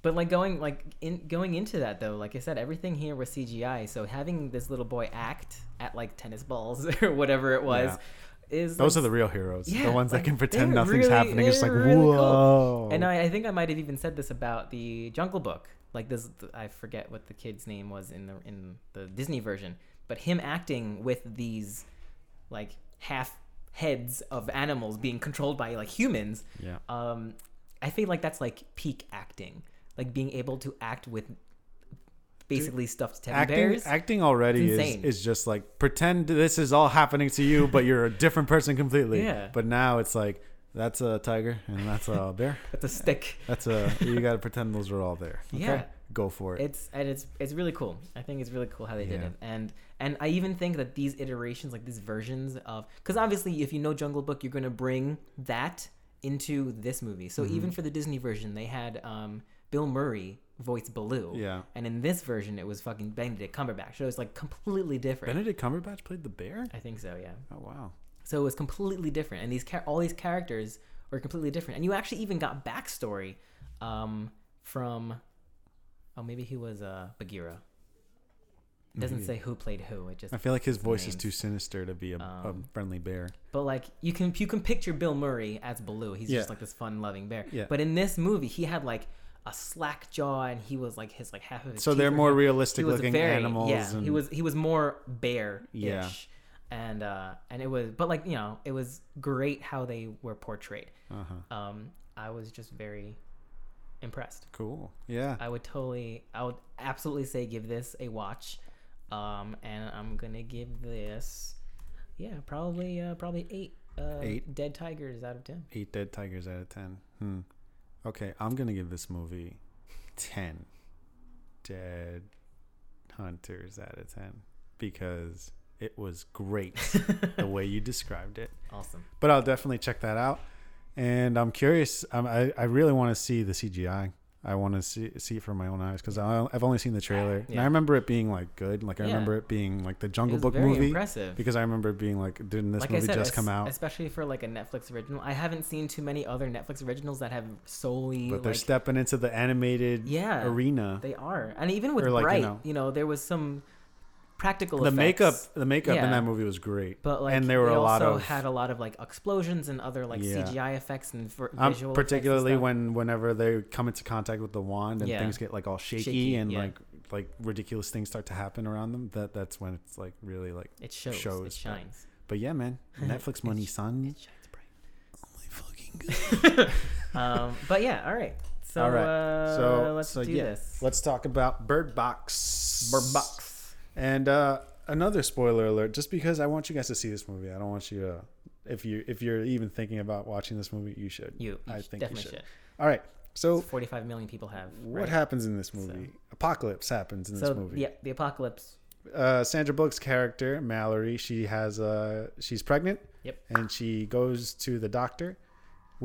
Speaker 1: but like going like in going into that though like i said everything here was cgi so having this little boy act at like tennis balls *laughs* or whatever it was is
Speaker 2: Those
Speaker 1: like,
Speaker 2: are the real heroes.
Speaker 1: Yeah,
Speaker 2: the ones that can pretend nothing's
Speaker 1: really-
Speaker 2: happening. It's like,
Speaker 1: really cool.
Speaker 2: whoa.
Speaker 1: And I, I think I might have even said this about the Jungle Book. Like this, I forget what the kid's name was in the in the Disney version, but him acting with these like half heads of animals being controlled by like humans.
Speaker 2: yeah.
Speaker 1: Um, I feel like that's like peak acting, like being able to act with basically stuffed teddy
Speaker 2: acting
Speaker 1: bears.
Speaker 2: acting already is, is just like pretend this is all happening to you but you're a different person completely *laughs*
Speaker 1: Yeah.
Speaker 2: but now it's like that's a tiger and that's a bear *laughs*
Speaker 1: that's a stick.
Speaker 2: that's a you got to pretend those are all there okay
Speaker 1: Yeah.
Speaker 2: go for it
Speaker 1: it's and it's it's really cool. I think it's really cool how they did it, and and I even think that these iterations, like these versions of, because obviously if you know Jungle Book, you're gonna bring that into this movie. So
Speaker 2: Mm-hmm.
Speaker 1: even for the Disney version, they had um, Bill Murray voice Baloo,
Speaker 2: yeah
Speaker 1: and in this version, it was fucking Benedict Cumberbatch. So it was like completely different.
Speaker 2: benedict cumberbatch played the bear
Speaker 1: I think so, yeah.
Speaker 2: oh wow
Speaker 1: So it was completely different, and these char- all these characters were completely different, and you actually even got backstory um, from. Oh, maybe he was uh, Bagheera. It doesn't
Speaker 2: Maybe.
Speaker 1: say who played who. It just.
Speaker 2: i feel like his voice is too sinister to be a, a
Speaker 1: Um,
Speaker 2: friendly bear
Speaker 1: But like you can you can picture Bill Murray as Baloo. He's
Speaker 2: Yeah.
Speaker 1: just like this fun-loving bear.
Speaker 2: Yeah.
Speaker 1: But in this movie, he had like a slack jaw, and he was like his like half of his.
Speaker 2: so they're more realistic looking
Speaker 1: very-
Speaker 2: animals
Speaker 1: Yeah,
Speaker 2: and
Speaker 1: he was he was more bear-ish.
Speaker 2: Yeah.
Speaker 1: And uh and it was but like you know it was great how they were portrayed.
Speaker 2: uh-huh
Speaker 1: Um, I was just very impressed.
Speaker 2: cool yeah
Speaker 1: I would totally, I would absolutely say give this a watch. Um, and I'm gonna give this, yeah, probably, uh, probably eight, uh,
Speaker 2: Eight?
Speaker 1: dead tigers out of ten.
Speaker 2: eight dead tigers out of ten hmm okay i'm gonna give this movie 10 dead hunters out of 10 because it was great *laughs* the way you described it
Speaker 1: Awesome.
Speaker 2: but i'll definitely check that out and i'm curious um, I, I really want to see the cgi i want to see see it for my own eyes because i've only seen the trailer and
Speaker 1: Yeah.
Speaker 2: i remember it being like good like i
Speaker 1: Yeah.
Speaker 2: remember it being like the jungle book movie
Speaker 1: impressive.
Speaker 2: because i remember it being like didn't this
Speaker 1: like
Speaker 2: movie
Speaker 1: said,
Speaker 2: just come out
Speaker 1: especially for like a Netflix original. I haven't seen too many other Netflix originals that have solely
Speaker 2: but they're
Speaker 1: like
Speaker 2: stepping into the animated
Speaker 1: Yeah,
Speaker 2: arena
Speaker 1: they are, and even with
Speaker 2: Or, like, you
Speaker 1: Bright,
Speaker 2: know-
Speaker 1: you know, there was some practical
Speaker 2: the makeup the makeup in that movie was great
Speaker 1: But like,
Speaker 2: and there were a lot
Speaker 1: also
Speaker 2: of
Speaker 1: had a lot of like explosions and other like
Speaker 2: Yeah.
Speaker 1: CGI effects and vir-
Speaker 2: um,
Speaker 1: visual, effects and
Speaker 2: particularly when whenever they come into contact with the wand and
Speaker 1: Yeah.
Speaker 2: things get like all shaky,
Speaker 1: Shaky,
Speaker 2: and
Speaker 1: yeah.
Speaker 2: like like ridiculous things start to happen around them that that's when it's like really like
Speaker 1: it shows,
Speaker 2: shows
Speaker 1: it shines,
Speaker 2: but yeah man *laughs* netflix money
Speaker 1: It sh-
Speaker 2: son
Speaker 1: it shines bright.
Speaker 2: oh my fucking *laughs* god
Speaker 1: um, but yeah, all right. So
Speaker 2: All right.
Speaker 1: Uh,
Speaker 2: So-
Speaker 1: let's
Speaker 2: so,
Speaker 1: do
Speaker 2: yeah.
Speaker 1: this.
Speaker 2: let's talk about bird box
Speaker 1: Bird Box.
Speaker 2: And uh another spoiler alert just because i want you guys to see this movie i don't want you to if you if you're even thinking about watching this movie you should
Speaker 1: You, you
Speaker 2: I think you
Speaker 1: definitely
Speaker 2: should.
Speaker 1: should.
Speaker 2: all right so
Speaker 1: 45 million people have.
Speaker 2: what
Speaker 1: right?
Speaker 2: happens in this movie apocalypse happens in
Speaker 1: So
Speaker 2: this movie
Speaker 1: yeah, the apocalypse.
Speaker 2: uh, Sandra Bullock's character Mallory, she has uh, she's pregnant.
Speaker 1: Yep.
Speaker 2: And she goes to the doctor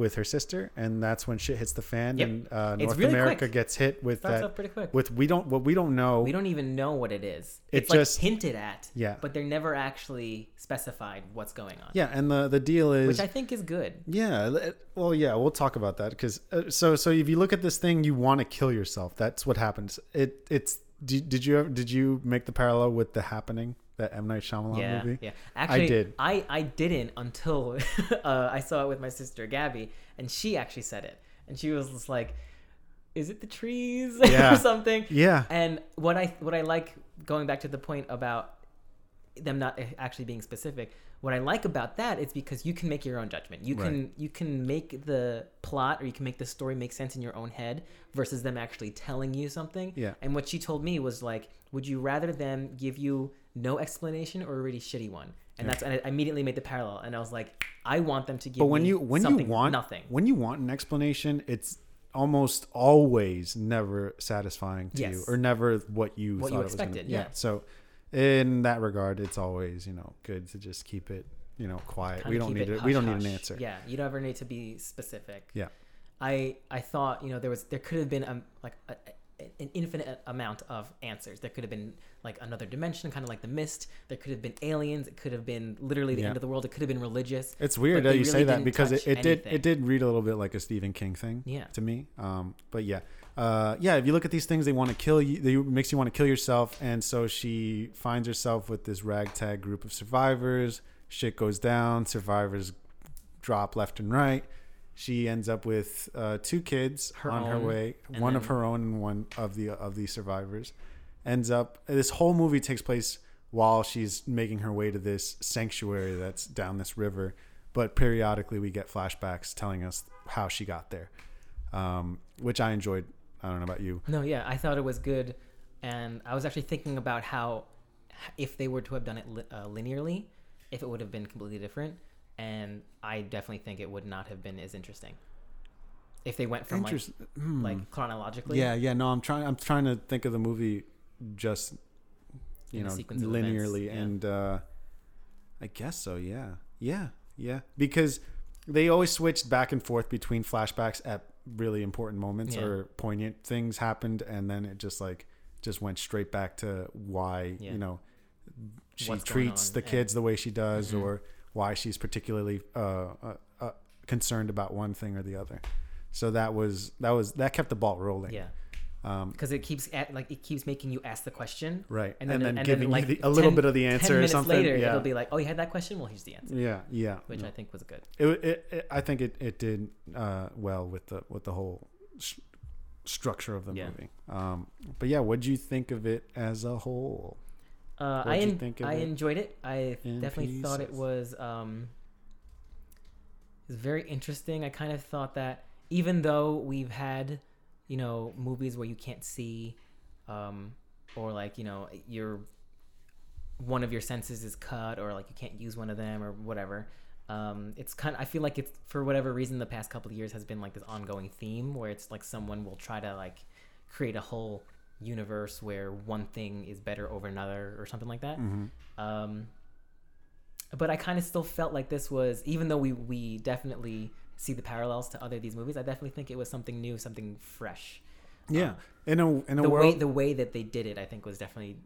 Speaker 2: with her sister, and that's when shit hits the fan,
Speaker 1: Yep.
Speaker 2: and uh, North
Speaker 1: really
Speaker 2: America
Speaker 1: quick.
Speaker 2: gets hit with
Speaker 1: Starts
Speaker 2: that.
Speaker 1: pretty quick.
Speaker 2: With we don't what we don't know.
Speaker 1: We don't even know what it is.
Speaker 2: It
Speaker 1: It's like
Speaker 2: just-
Speaker 1: hinted at.
Speaker 2: Yeah.
Speaker 1: But they're never actually specified what's going on.
Speaker 2: yeah, and the the deal is.
Speaker 1: Which I think is good.
Speaker 2: yeah, well, yeah, we'll talk about that because uh, so so if you look at this thing, you want to kill yourself. That's what happens. It it's did, did you ever, did you make the parallel with the happening that M Night Shyamalan
Speaker 1: yeah,
Speaker 2: movie?
Speaker 1: yeah. Actually,
Speaker 2: did.
Speaker 1: I I didn't until *laughs* uh, I saw it with my sister Gabby, and she actually said it, and she was just like, is it the trees *laughs*
Speaker 2: Yeah.
Speaker 1: or something?
Speaker 2: Yeah.
Speaker 1: And what I what I like going back to the point about them not actually being specific. What I like about that is because you can make your own judgment. You can you can make the plot or you can make the story make sense in your own head versus them actually telling you something.
Speaker 2: Yeah.
Speaker 1: And what she told me was like, would you rather them give you no explanation or a really shitty one? And
Speaker 2: Yeah.
Speaker 1: that's and I immediately made the parallel and I was like, I want them to give
Speaker 2: But when you when you want
Speaker 1: nothing.
Speaker 2: when you want an explanation, it's almost always never satisfying to you or never what you
Speaker 1: What
Speaker 2: thought
Speaker 1: you
Speaker 2: it was gonna-
Speaker 1: expected, yeah.
Speaker 2: So in that regard, it's always you know good to just keep it you know quiet.
Speaker 1: Kinda
Speaker 2: we don't need
Speaker 1: it
Speaker 2: it. We don't need an answer.
Speaker 1: Yeah, you never need to be specific.
Speaker 2: Yeah.
Speaker 1: I I thought you know there was there could have been a, like a, a- an infinite amount of answers. There could have been like another dimension, kind of like the mist. There could have been aliens. It could have been literally the
Speaker 2: Yeah.
Speaker 1: end of the world. It could have been religious.
Speaker 2: It's weird that you say that because it, it did it did read a little bit like a Stephen King thing
Speaker 1: Yeah.
Speaker 2: to me. Um, but yeah, uh, yeah. If you look at these things, they want to kill you. They makes you want to kill yourself, and so she finds herself with this ragtag group of survivors. Shit goes down. Survivors drop left and right. She ends up with uh, two kids
Speaker 1: Her
Speaker 2: on her way, one of her own and one of the of the survivors. Ends up. This whole movie takes place while she's making her way to this sanctuary that's down this river. But periodically, we get flashbacks telling us how she got there, um, which I enjoyed. I don't know about you.
Speaker 1: No, yeah, I thought it was good, and I was actually thinking about how if they were to have done it li- uh, linearly, if it would have been completely different, and I definitely think it would not have been as interesting if they went from like
Speaker 2: hmm.
Speaker 1: like chronologically.
Speaker 2: yeah, yeah. No, I'm trying. I'm trying to think of the movie just you
Speaker 1: In
Speaker 2: know
Speaker 1: sequence of events,
Speaker 2: linearly,
Speaker 1: yeah.
Speaker 2: and uh, I guess so. Yeah, yeah, yeah. Because they always switched back and forth between flashbacks at really important moments
Speaker 1: Yeah.
Speaker 2: or poignant things happened, and then it just like just went straight back to why
Speaker 1: Yeah.
Speaker 2: you know she
Speaker 1: What's
Speaker 2: treats the kids the way she does,
Speaker 1: Mhm.
Speaker 2: or why she's particularly uh, uh, uh, concerned about one thing or the other. So that was that was that kept the ball rolling.
Speaker 1: yeah,
Speaker 2: Um,
Speaker 1: because it keeps at, like it keeps making you ask the question,
Speaker 2: right.
Speaker 1: and
Speaker 2: And
Speaker 1: then,
Speaker 2: then,
Speaker 1: and
Speaker 2: giving
Speaker 1: then, like
Speaker 2: you the, a little
Speaker 1: 10
Speaker 2: bit of the
Speaker 1: 10
Speaker 2: answer or
Speaker 1: minutes
Speaker 2: something.
Speaker 1: later,
Speaker 2: yeah.
Speaker 1: it'll be like, oh, you had that question. Well, here's the answer,
Speaker 2: yeah, yeah.
Speaker 1: which
Speaker 2: no.
Speaker 1: I think was good.
Speaker 2: it, it, it, I think it, it did uh, well with the with the whole structure of the
Speaker 1: Yeah.
Speaker 2: movie. Um, but yeah, what do you think of it as a whole?
Speaker 1: Uh, I en-
Speaker 2: think of
Speaker 1: I
Speaker 2: it
Speaker 1: enjoyed it. I
Speaker 2: in
Speaker 1: definitely thought it was um, it was very interesting. I kind of thought that even though we've had, you know, movies where you can't see, um, or like you know your one of your senses is cut, or like you can't use one of them, or whatever. Um, it's kind. I feel like it's for whatever reason the past couple of years has been like this ongoing theme where it's like someone will try to like create a whole universe where one thing is better over another or something like that.
Speaker 2: Mm-hmm.
Speaker 1: Um, but I kind of still felt like this was, even though we we definitely see the parallels to other these movies, I definitely think it was something new, something fresh.
Speaker 2: Yeah,
Speaker 1: Um,
Speaker 2: in a in a
Speaker 1: the
Speaker 2: world.
Speaker 1: way the way that they did it, I think, was definitely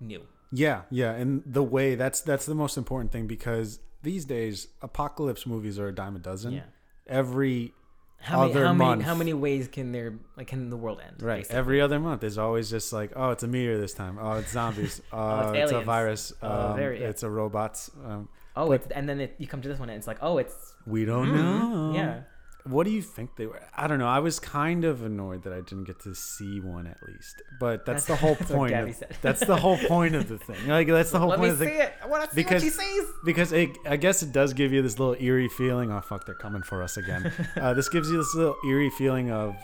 Speaker 1: new.
Speaker 2: yeah, yeah, and the way that's that's the most important thing because these days apocalypse movies are a dime a dozen.
Speaker 1: Yeah.
Speaker 2: Every
Speaker 1: How many,
Speaker 2: Other
Speaker 1: how
Speaker 2: month.
Speaker 1: many how many ways can there like can the world end?
Speaker 2: right
Speaker 1: basically?
Speaker 2: every other month is always just like oh it's a meteor this time oh it's zombies *laughs* oh,
Speaker 1: it's
Speaker 2: it's, a virus
Speaker 1: Oh,
Speaker 2: um,
Speaker 1: very- yeah.
Speaker 2: it's a robots um,
Speaker 1: oh, it's, and then it, you come to this one and it's like, oh, it's
Speaker 2: we don't
Speaker 1: mm,
Speaker 2: know
Speaker 1: Yeah,
Speaker 2: What do you think they were? I don't know. I was kind of annoyed that I didn't get to see one at least. But that's, the whole *laughs*
Speaker 1: that's
Speaker 2: point. Of, that's the whole point of the thing. Like that's the whole
Speaker 1: Let me
Speaker 2: point of the
Speaker 1: see
Speaker 2: thing.
Speaker 1: it. I want to see
Speaker 2: Because-
Speaker 1: what she sees.
Speaker 2: Because it, I guess it does give you this little eerie feeling. Oh fuck, they're coming for us again. *laughs* uh, this gives you this little eerie feeling of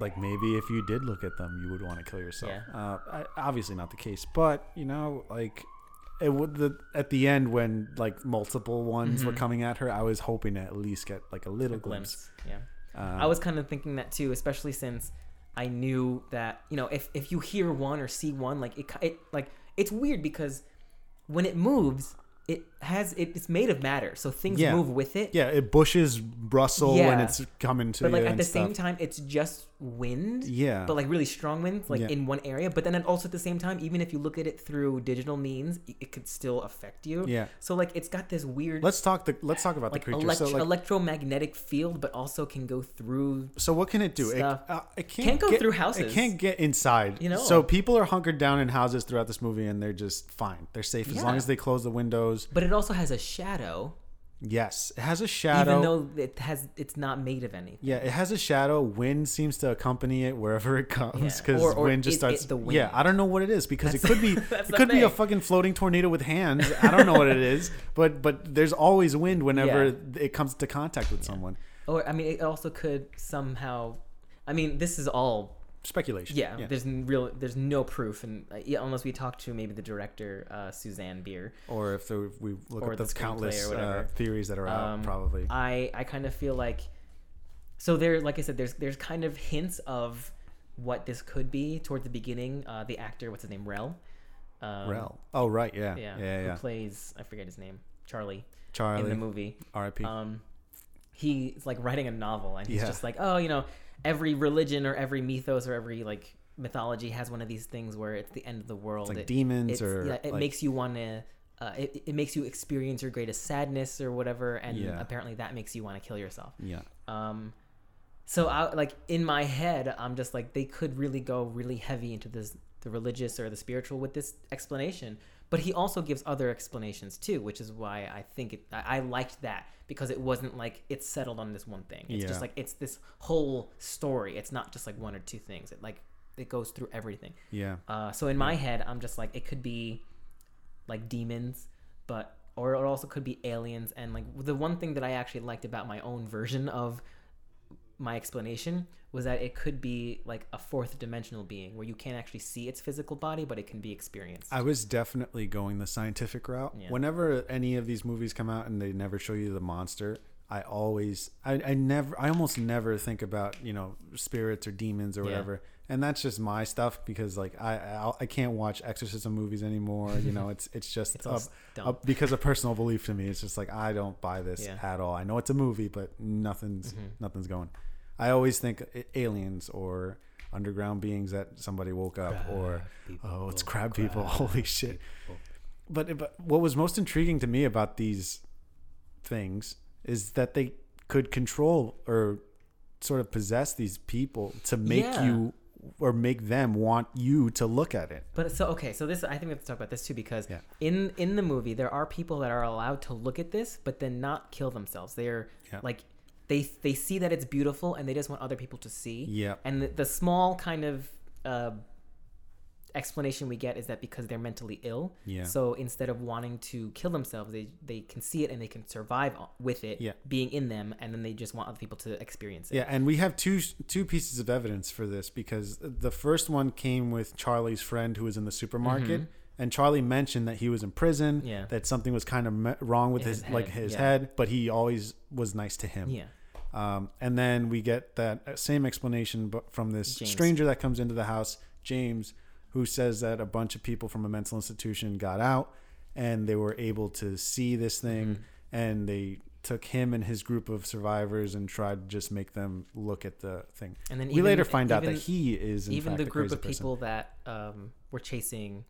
Speaker 2: like maybe if you did look at them, you would want to kill yourself.
Speaker 1: Yeah.
Speaker 2: Uh, I, obviously not the case, but you know, like it would the at the end when like multiple ones were
Speaker 1: Mhm.
Speaker 2: coming at her, I was hoping to at least get like a little
Speaker 1: A
Speaker 2: glimpse.
Speaker 1: glimpse. Yeah.
Speaker 2: Uh,
Speaker 1: I was kind of thinking that too, especially since I knew that you know if if you hear one or see one, like it, it like it's weird because when it moves, it has it, it's made of matter, so things
Speaker 2: Yeah.
Speaker 1: move with it.
Speaker 2: Yeah, it bushes rustle when
Speaker 1: Yeah.
Speaker 2: it's coming to
Speaker 1: But like
Speaker 2: you
Speaker 1: at
Speaker 2: and
Speaker 1: the same time, it's just wind.
Speaker 2: yeah,
Speaker 1: But like really strong winds, like
Speaker 2: Yeah.
Speaker 1: in one area. But then also at the same time, even if you look at it through digital means, it, it could still affect you.
Speaker 2: yeah.
Speaker 1: So like it's got this weird
Speaker 2: Let's talk the let's talk about
Speaker 1: like
Speaker 2: the creature.
Speaker 1: elect-
Speaker 2: so like,
Speaker 1: electromagnetic field, but also can go through.
Speaker 2: so what can it do? It,
Speaker 1: stuff.
Speaker 2: uh, it can't,
Speaker 1: Can't go
Speaker 2: get,
Speaker 1: through
Speaker 2: It
Speaker 1: houses.
Speaker 2: can't get inside.
Speaker 1: You know.
Speaker 2: So people are hunkered down in houses throughout this movie, and they're just fine. They're safe as long
Speaker 1: Yeah.
Speaker 2: as they close the windows.
Speaker 1: But it also has a shadow
Speaker 2: Yes, it has a shadow.
Speaker 1: even though it has it's not made of anything.
Speaker 2: yeah, it has a shadow. Wind seems to accompany it wherever it comes because
Speaker 1: or
Speaker 2: wind just
Speaker 1: it
Speaker 2: starts.
Speaker 1: the
Speaker 2: Yeah. I don't know what it is because it could be *laughs*
Speaker 1: that's
Speaker 2: it could be a fucking floating tornado with hands. I don't know what it is, *laughs* but but there's always wind whenever
Speaker 1: Yeah.
Speaker 2: it comes to contact with someone.
Speaker 1: Or I mean, it also could somehow. I mean, this is all
Speaker 2: Speculation.
Speaker 1: yeah. There's real. There's no proof, and uh, yeah, unless we talk to maybe the director, uh, Susanne Bier.
Speaker 2: Or if there, we look at
Speaker 1: the
Speaker 2: the, countless uh, theories that are out,
Speaker 1: Um,
Speaker 2: probably.
Speaker 1: I I kind of feel like. So there, like I said, there's there's kind of hints of what this could be towards the beginning. Uh, the actor, what's his name, Rel. Um,
Speaker 2: Rel. Oh right, yeah,
Speaker 1: Yeah.
Speaker 2: yeah, yeah.
Speaker 1: Plays? I forget his name. Charlie.
Speaker 2: Charlie,
Speaker 1: in the movie.
Speaker 2: R.I.P.
Speaker 1: um, he's like writing a novel and he's
Speaker 2: Yeah.
Speaker 1: just like oh you know every religion or every mythos or every like mythology has one of these things where it's the end of the world.
Speaker 2: It's like
Speaker 1: it,
Speaker 2: demons or
Speaker 1: yeah, it
Speaker 2: like-
Speaker 1: makes you want to uh, it, it makes you experience your greatest sadness or whatever and
Speaker 2: Yeah.
Speaker 1: apparently that makes you want to kill yourself.
Speaker 2: Yeah,
Speaker 1: um so I like in my head I'm just like they could really go really heavy into this the religious or the spiritual with this explanation but he also gives other explanations too which is why I think it I, I liked that because it wasn't like it's settled on this one thing it's
Speaker 2: Yeah.
Speaker 1: just like it's this whole story it's not just like one or two things it like it goes through everything
Speaker 2: yeah.
Speaker 1: uh, so in my head, I'm just like it could be like demons, but or it also could be aliens. And like the one thing that I actually liked about my own version of my explanation was that it could be like a fourth dimensional being where you can't actually see its physical body, but it can be experienced.
Speaker 2: I was definitely going the scientific route.
Speaker 1: Yeah.
Speaker 2: Whenever any of these movies come out and they never show you the monster, I always, I, I never, I almost never think about you know spirits or demons or
Speaker 1: Yeah.
Speaker 2: whatever. And that's just my stuff because like I I, I can't watch exorcism movies anymore. You know, *laughs* it's it's just
Speaker 1: It's all
Speaker 2: a- a- because of personal belief to me. It's just like I don't buy this
Speaker 1: Yeah.
Speaker 2: at all. I know it's a movie, but nothing's
Speaker 1: Mhm.
Speaker 2: nothing's going. I always think aliens or underground beings that somebody woke up or oh it's crab people *laughs* holy shit but, but what was most intriguing to me about these things is that they could control or sort of possess these people to make
Speaker 1: Yeah.
Speaker 2: you or make them want you to look at it
Speaker 1: But so okay, so this I think we have to talk about this too because
Speaker 2: Yeah.
Speaker 1: in in the movie there are people that are allowed to look at this but then not kill themselves. They're
Speaker 2: Yeah.
Speaker 1: like they they see that it's beautiful and they just want other people to see.
Speaker 2: Yeah.
Speaker 1: And the, the small kind of uh, explanation we get is that because they're mentally ill.
Speaker 2: Yeah.
Speaker 1: So instead of wanting to kill themselves, they they can see it and they can survive with it
Speaker 2: Yeah.
Speaker 1: being in them, and then they just want other people to experience it.
Speaker 2: Yeah, and we have two two pieces of evidence for this because the first one came with Charlie's friend who was in the supermarket, and Charlie mentioned that he was in prison,
Speaker 1: Mm-hmm. Yeah.
Speaker 2: that something was kind of wrong with
Speaker 1: In
Speaker 2: his,
Speaker 1: his
Speaker 2: like his
Speaker 1: yeah.
Speaker 2: head, but he always was nice to him.
Speaker 1: Yeah.
Speaker 2: Um, and then we get that same explanation from this
Speaker 1: James.
Speaker 2: stranger that comes into the house, James, who says that a bunch of people from a mental institution got out and they were able to see this thing
Speaker 1: Mm-hmm.
Speaker 2: and they took him and his group of survivors and tried to just make them look at the thing.
Speaker 1: And then
Speaker 2: we
Speaker 1: even-
Speaker 2: later find out that he is in
Speaker 1: even
Speaker 2: fact
Speaker 1: the group
Speaker 2: crazy
Speaker 1: of
Speaker 2: person.
Speaker 1: people that um, were chasing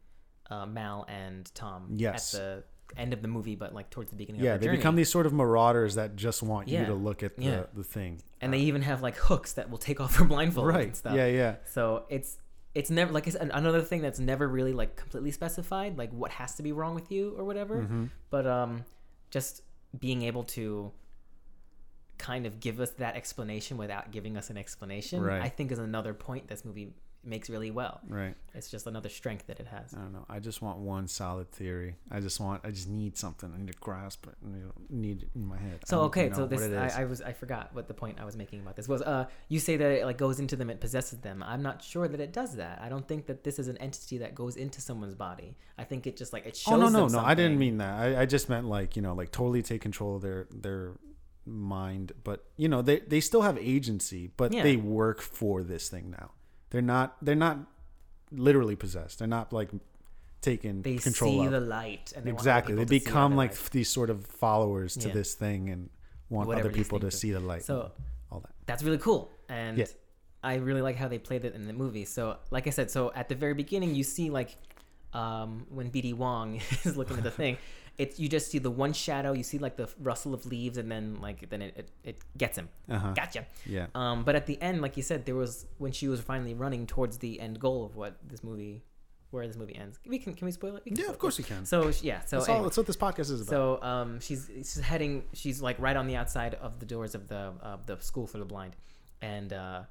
Speaker 1: uh, Mal and Tom
Speaker 2: Yes.
Speaker 1: at the end of the movie, but like towards the beginning
Speaker 2: Yeah,
Speaker 1: of
Speaker 2: they
Speaker 1: their
Speaker 2: become these sort of marauders that just want you to look at the,
Speaker 1: Yeah.
Speaker 2: the thing.
Speaker 1: and they even have like hooks that will take off their blindfold.
Speaker 2: right.
Speaker 1: and stuff.
Speaker 2: Yeah, yeah.
Speaker 1: So it's it's never like I said, another thing that's never really like completely specified, like what has to be wrong with you or whatever.
Speaker 2: Mm-hmm.
Speaker 1: But um, just being able to kind of give us that explanation without giving us an explanation,
Speaker 2: Right.
Speaker 1: I think is another point this movie makes really well.
Speaker 2: Right.
Speaker 1: It's just another strength that it has.
Speaker 2: I don't know. I just want one solid theory. I just want. I just need something. I need to grasp it. I need- need it in my head.
Speaker 1: So okay, so this. I, I was I forgot what the point I was making about this was. Uh, you say that it like goes into them, it possesses them. I'm not sure that it does that. I don't think that this is an entity that goes into someone's body. I think it just like it shows.
Speaker 2: oh no no no! I didn't mean that. I, I just meant like you know like totally take control of their their mind. But you know they they still have agency, but
Speaker 1: Yeah.
Speaker 2: they work for this thing now. They're not they're not literally possessed. They're not like taking
Speaker 1: They
Speaker 2: control
Speaker 1: see
Speaker 2: of.
Speaker 1: the light, and they
Speaker 2: exactly they
Speaker 1: people to see
Speaker 2: become like
Speaker 1: light.
Speaker 2: these sort of followers to
Speaker 1: Yeah.
Speaker 2: this thing and want
Speaker 1: Whatever
Speaker 2: other people to see the light
Speaker 1: So-
Speaker 2: and all that
Speaker 1: that's really cool and
Speaker 2: Yeah.
Speaker 1: i really like how they played it in the movie so like i said so at the very beginning you see like um, when bd wong *laughs* is looking at the thing it's you just see the one shadow you see like the rustle of leaves and then like then it, it, it gets him
Speaker 2: uh-huh
Speaker 1: gotcha
Speaker 2: yeah
Speaker 1: um, but at the end like you said there was when she was finally running towards the end goal of what this movie where this movie ends. We can can we spoil it? We
Speaker 2: Yeah,
Speaker 1: spoil
Speaker 2: of
Speaker 1: it.
Speaker 2: course we can.
Speaker 1: So yeah, so
Speaker 2: that's, all, that's what this podcast is about.
Speaker 1: So um, she's she's heading. She's like right on the outside of the doors of the of the school for the blind, and uh,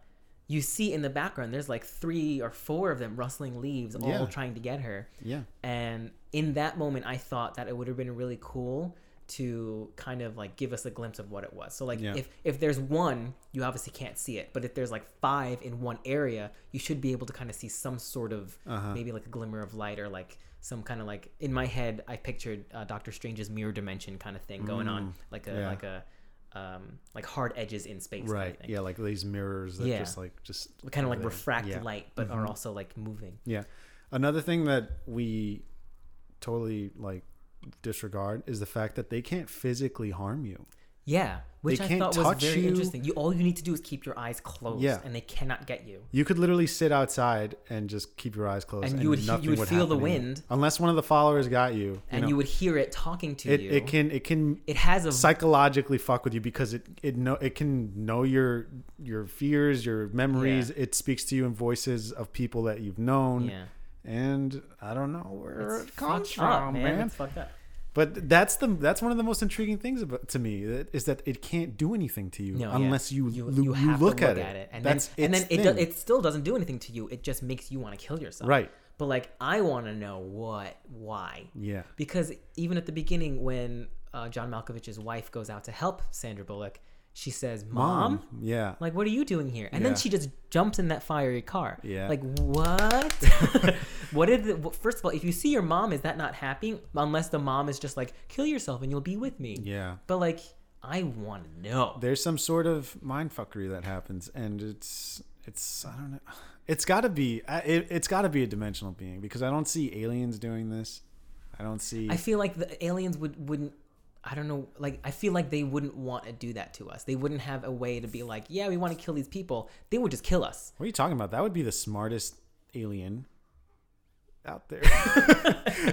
Speaker 1: you see in the background there's like three or four of them rustling leaves, all
Speaker 2: Yeah.
Speaker 1: trying to get her.
Speaker 2: yeah.
Speaker 1: And in that moment, I thought that it would have been really cool to kind of like give us a glimpse of what it was. So like
Speaker 2: Yeah.
Speaker 1: if if there's one, you obviously can't see it, but if there's like five in one area, you should be able to kind of see some sort of
Speaker 2: Uh-huh.
Speaker 1: maybe like a glimmer of light or like some kind of like in my head, I pictured uh, Doctor Strange's mirror dimension kind of thing going on, like a
Speaker 2: Mm. yeah.
Speaker 1: like a um like hard edges in space,
Speaker 2: Right. Yeah, like these mirrors that
Speaker 1: Yeah.
Speaker 2: just like just
Speaker 1: kind of like refract
Speaker 2: Yeah. Mm-hmm.
Speaker 1: light, but are also like moving.
Speaker 2: Yeah. Another thing that we totally like disregard is the fact that they can't physically harm you.
Speaker 1: Yeah, which I
Speaker 2: can't
Speaker 1: thought was
Speaker 2: touch
Speaker 1: very
Speaker 2: you.
Speaker 1: interesting. You all you need to do is keep your eyes closed,
Speaker 2: Yeah.
Speaker 1: and they cannot get you.
Speaker 2: You could literally sit outside and just keep your eyes closed,
Speaker 1: And you would he- you
Speaker 2: nothing
Speaker 1: would feel the
Speaker 2: happen to you.
Speaker 1: wind.
Speaker 2: unless one of the followers got you.
Speaker 1: and
Speaker 2: know,
Speaker 1: you would hear it talking to
Speaker 2: it,
Speaker 1: you.
Speaker 2: it can it can
Speaker 1: It has a
Speaker 2: psychologically fuck with you because it it know it can know your your fears, your memories. It speaks to you in voices of people that you've known,
Speaker 1: yeah.
Speaker 2: and I don't know where
Speaker 1: It's
Speaker 2: it comes
Speaker 1: fucked up,
Speaker 2: from,
Speaker 1: man.
Speaker 2: man.
Speaker 1: It's fucked up.
Speaker 2: But that's the that's one of the most intriguing things about to me is that it can't do anything to you
Speaker 1: No, yeah.
Speaker 2: unless you
Speaker 1: you,
Speaker 2: you,
Speaker 1: you have
Speaker 2: look,
Speaker 1: to look
Speaker 2: at,
Speaker 1: at,
Speaker 2: it.
Speaker 1: it, and
Speaker 2: that's
Speaker 1: then and then it do, it still doesn't do anything to you. It just makes you want to kill yourself.
Speaker 2: right.
Speaker 1: But like, I want to know what, why,
Speaker 2: Yeah.
Speaker 1: because even at the beginning when uh, John Malkovich's wife goes out to help Sandra Bullock, she says, "Mom."
Speaker 2: Yeah.
Speaker 1: Like, what are you doing here? And then she just jumps in that fiery car.
Speaker 2: Yeah.
Speaker 1: Like, what? *laughs* what did? The, first of all, if you see your mom, is that not happy? Unless the mom is just like, kill yourself and you'll be with me.
Speaker 2: yeah.
Speaker 1: But like, I want to know.
Speaker 2: There's some sort of mind fuckery that happens, and it's it's I don't know. It's got to be it, it's got to be a dimensional being because I don't see aliens doing this. I don't see.
Speaker 1: I feel like the aliens would wouldn't. I don't know. Like, I feel like they wouldn't want to do that to us. They wouldn't have a way to be like, yeah, we want to kill these people. They would just kill us.
Speaker 2: what are you talking about? That would be the smartest alien out there. *laughs*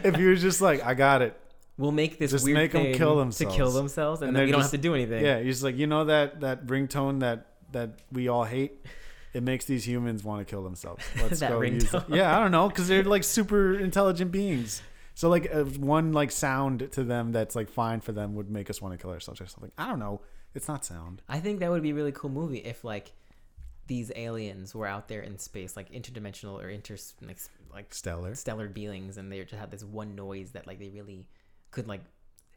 Speaker 2: if you were just like, I got it.
Speaker 1: We'll make this
Speaker 2: Just
Speaker 1: weird
Speaker 2: make 'em
Speaker 1: thing
Speaker 2: kill themselves to
Speaker 1: kill themselves, and,
Speaker 2: And
Speaker 1: then we don't
Speaker 2: just-
Speaker 1: have to do anything.
Speaker 2: Yeah, you're just like you know that that ringtone that that we all hate. It makes these humans want to kill themselves. *laughs* Let's
Speaker 1: That
Speaker 2: go use it.
Speaker 1: ringtone.
Speaker 2: Yeah, I don't know because they're like super intelligent beings. So like uh, one like sound to them that's like fine for them would make us want to kill ourselves or something. I don't know. It's not sound.
Speaker 1: I think that would be a really cool movie if like these aliens were out there in space, like interdimensional or inter like, like
Speaker 2: Stellar.
Speaker 1: stellar beings, and they just had this one noise that like they really could like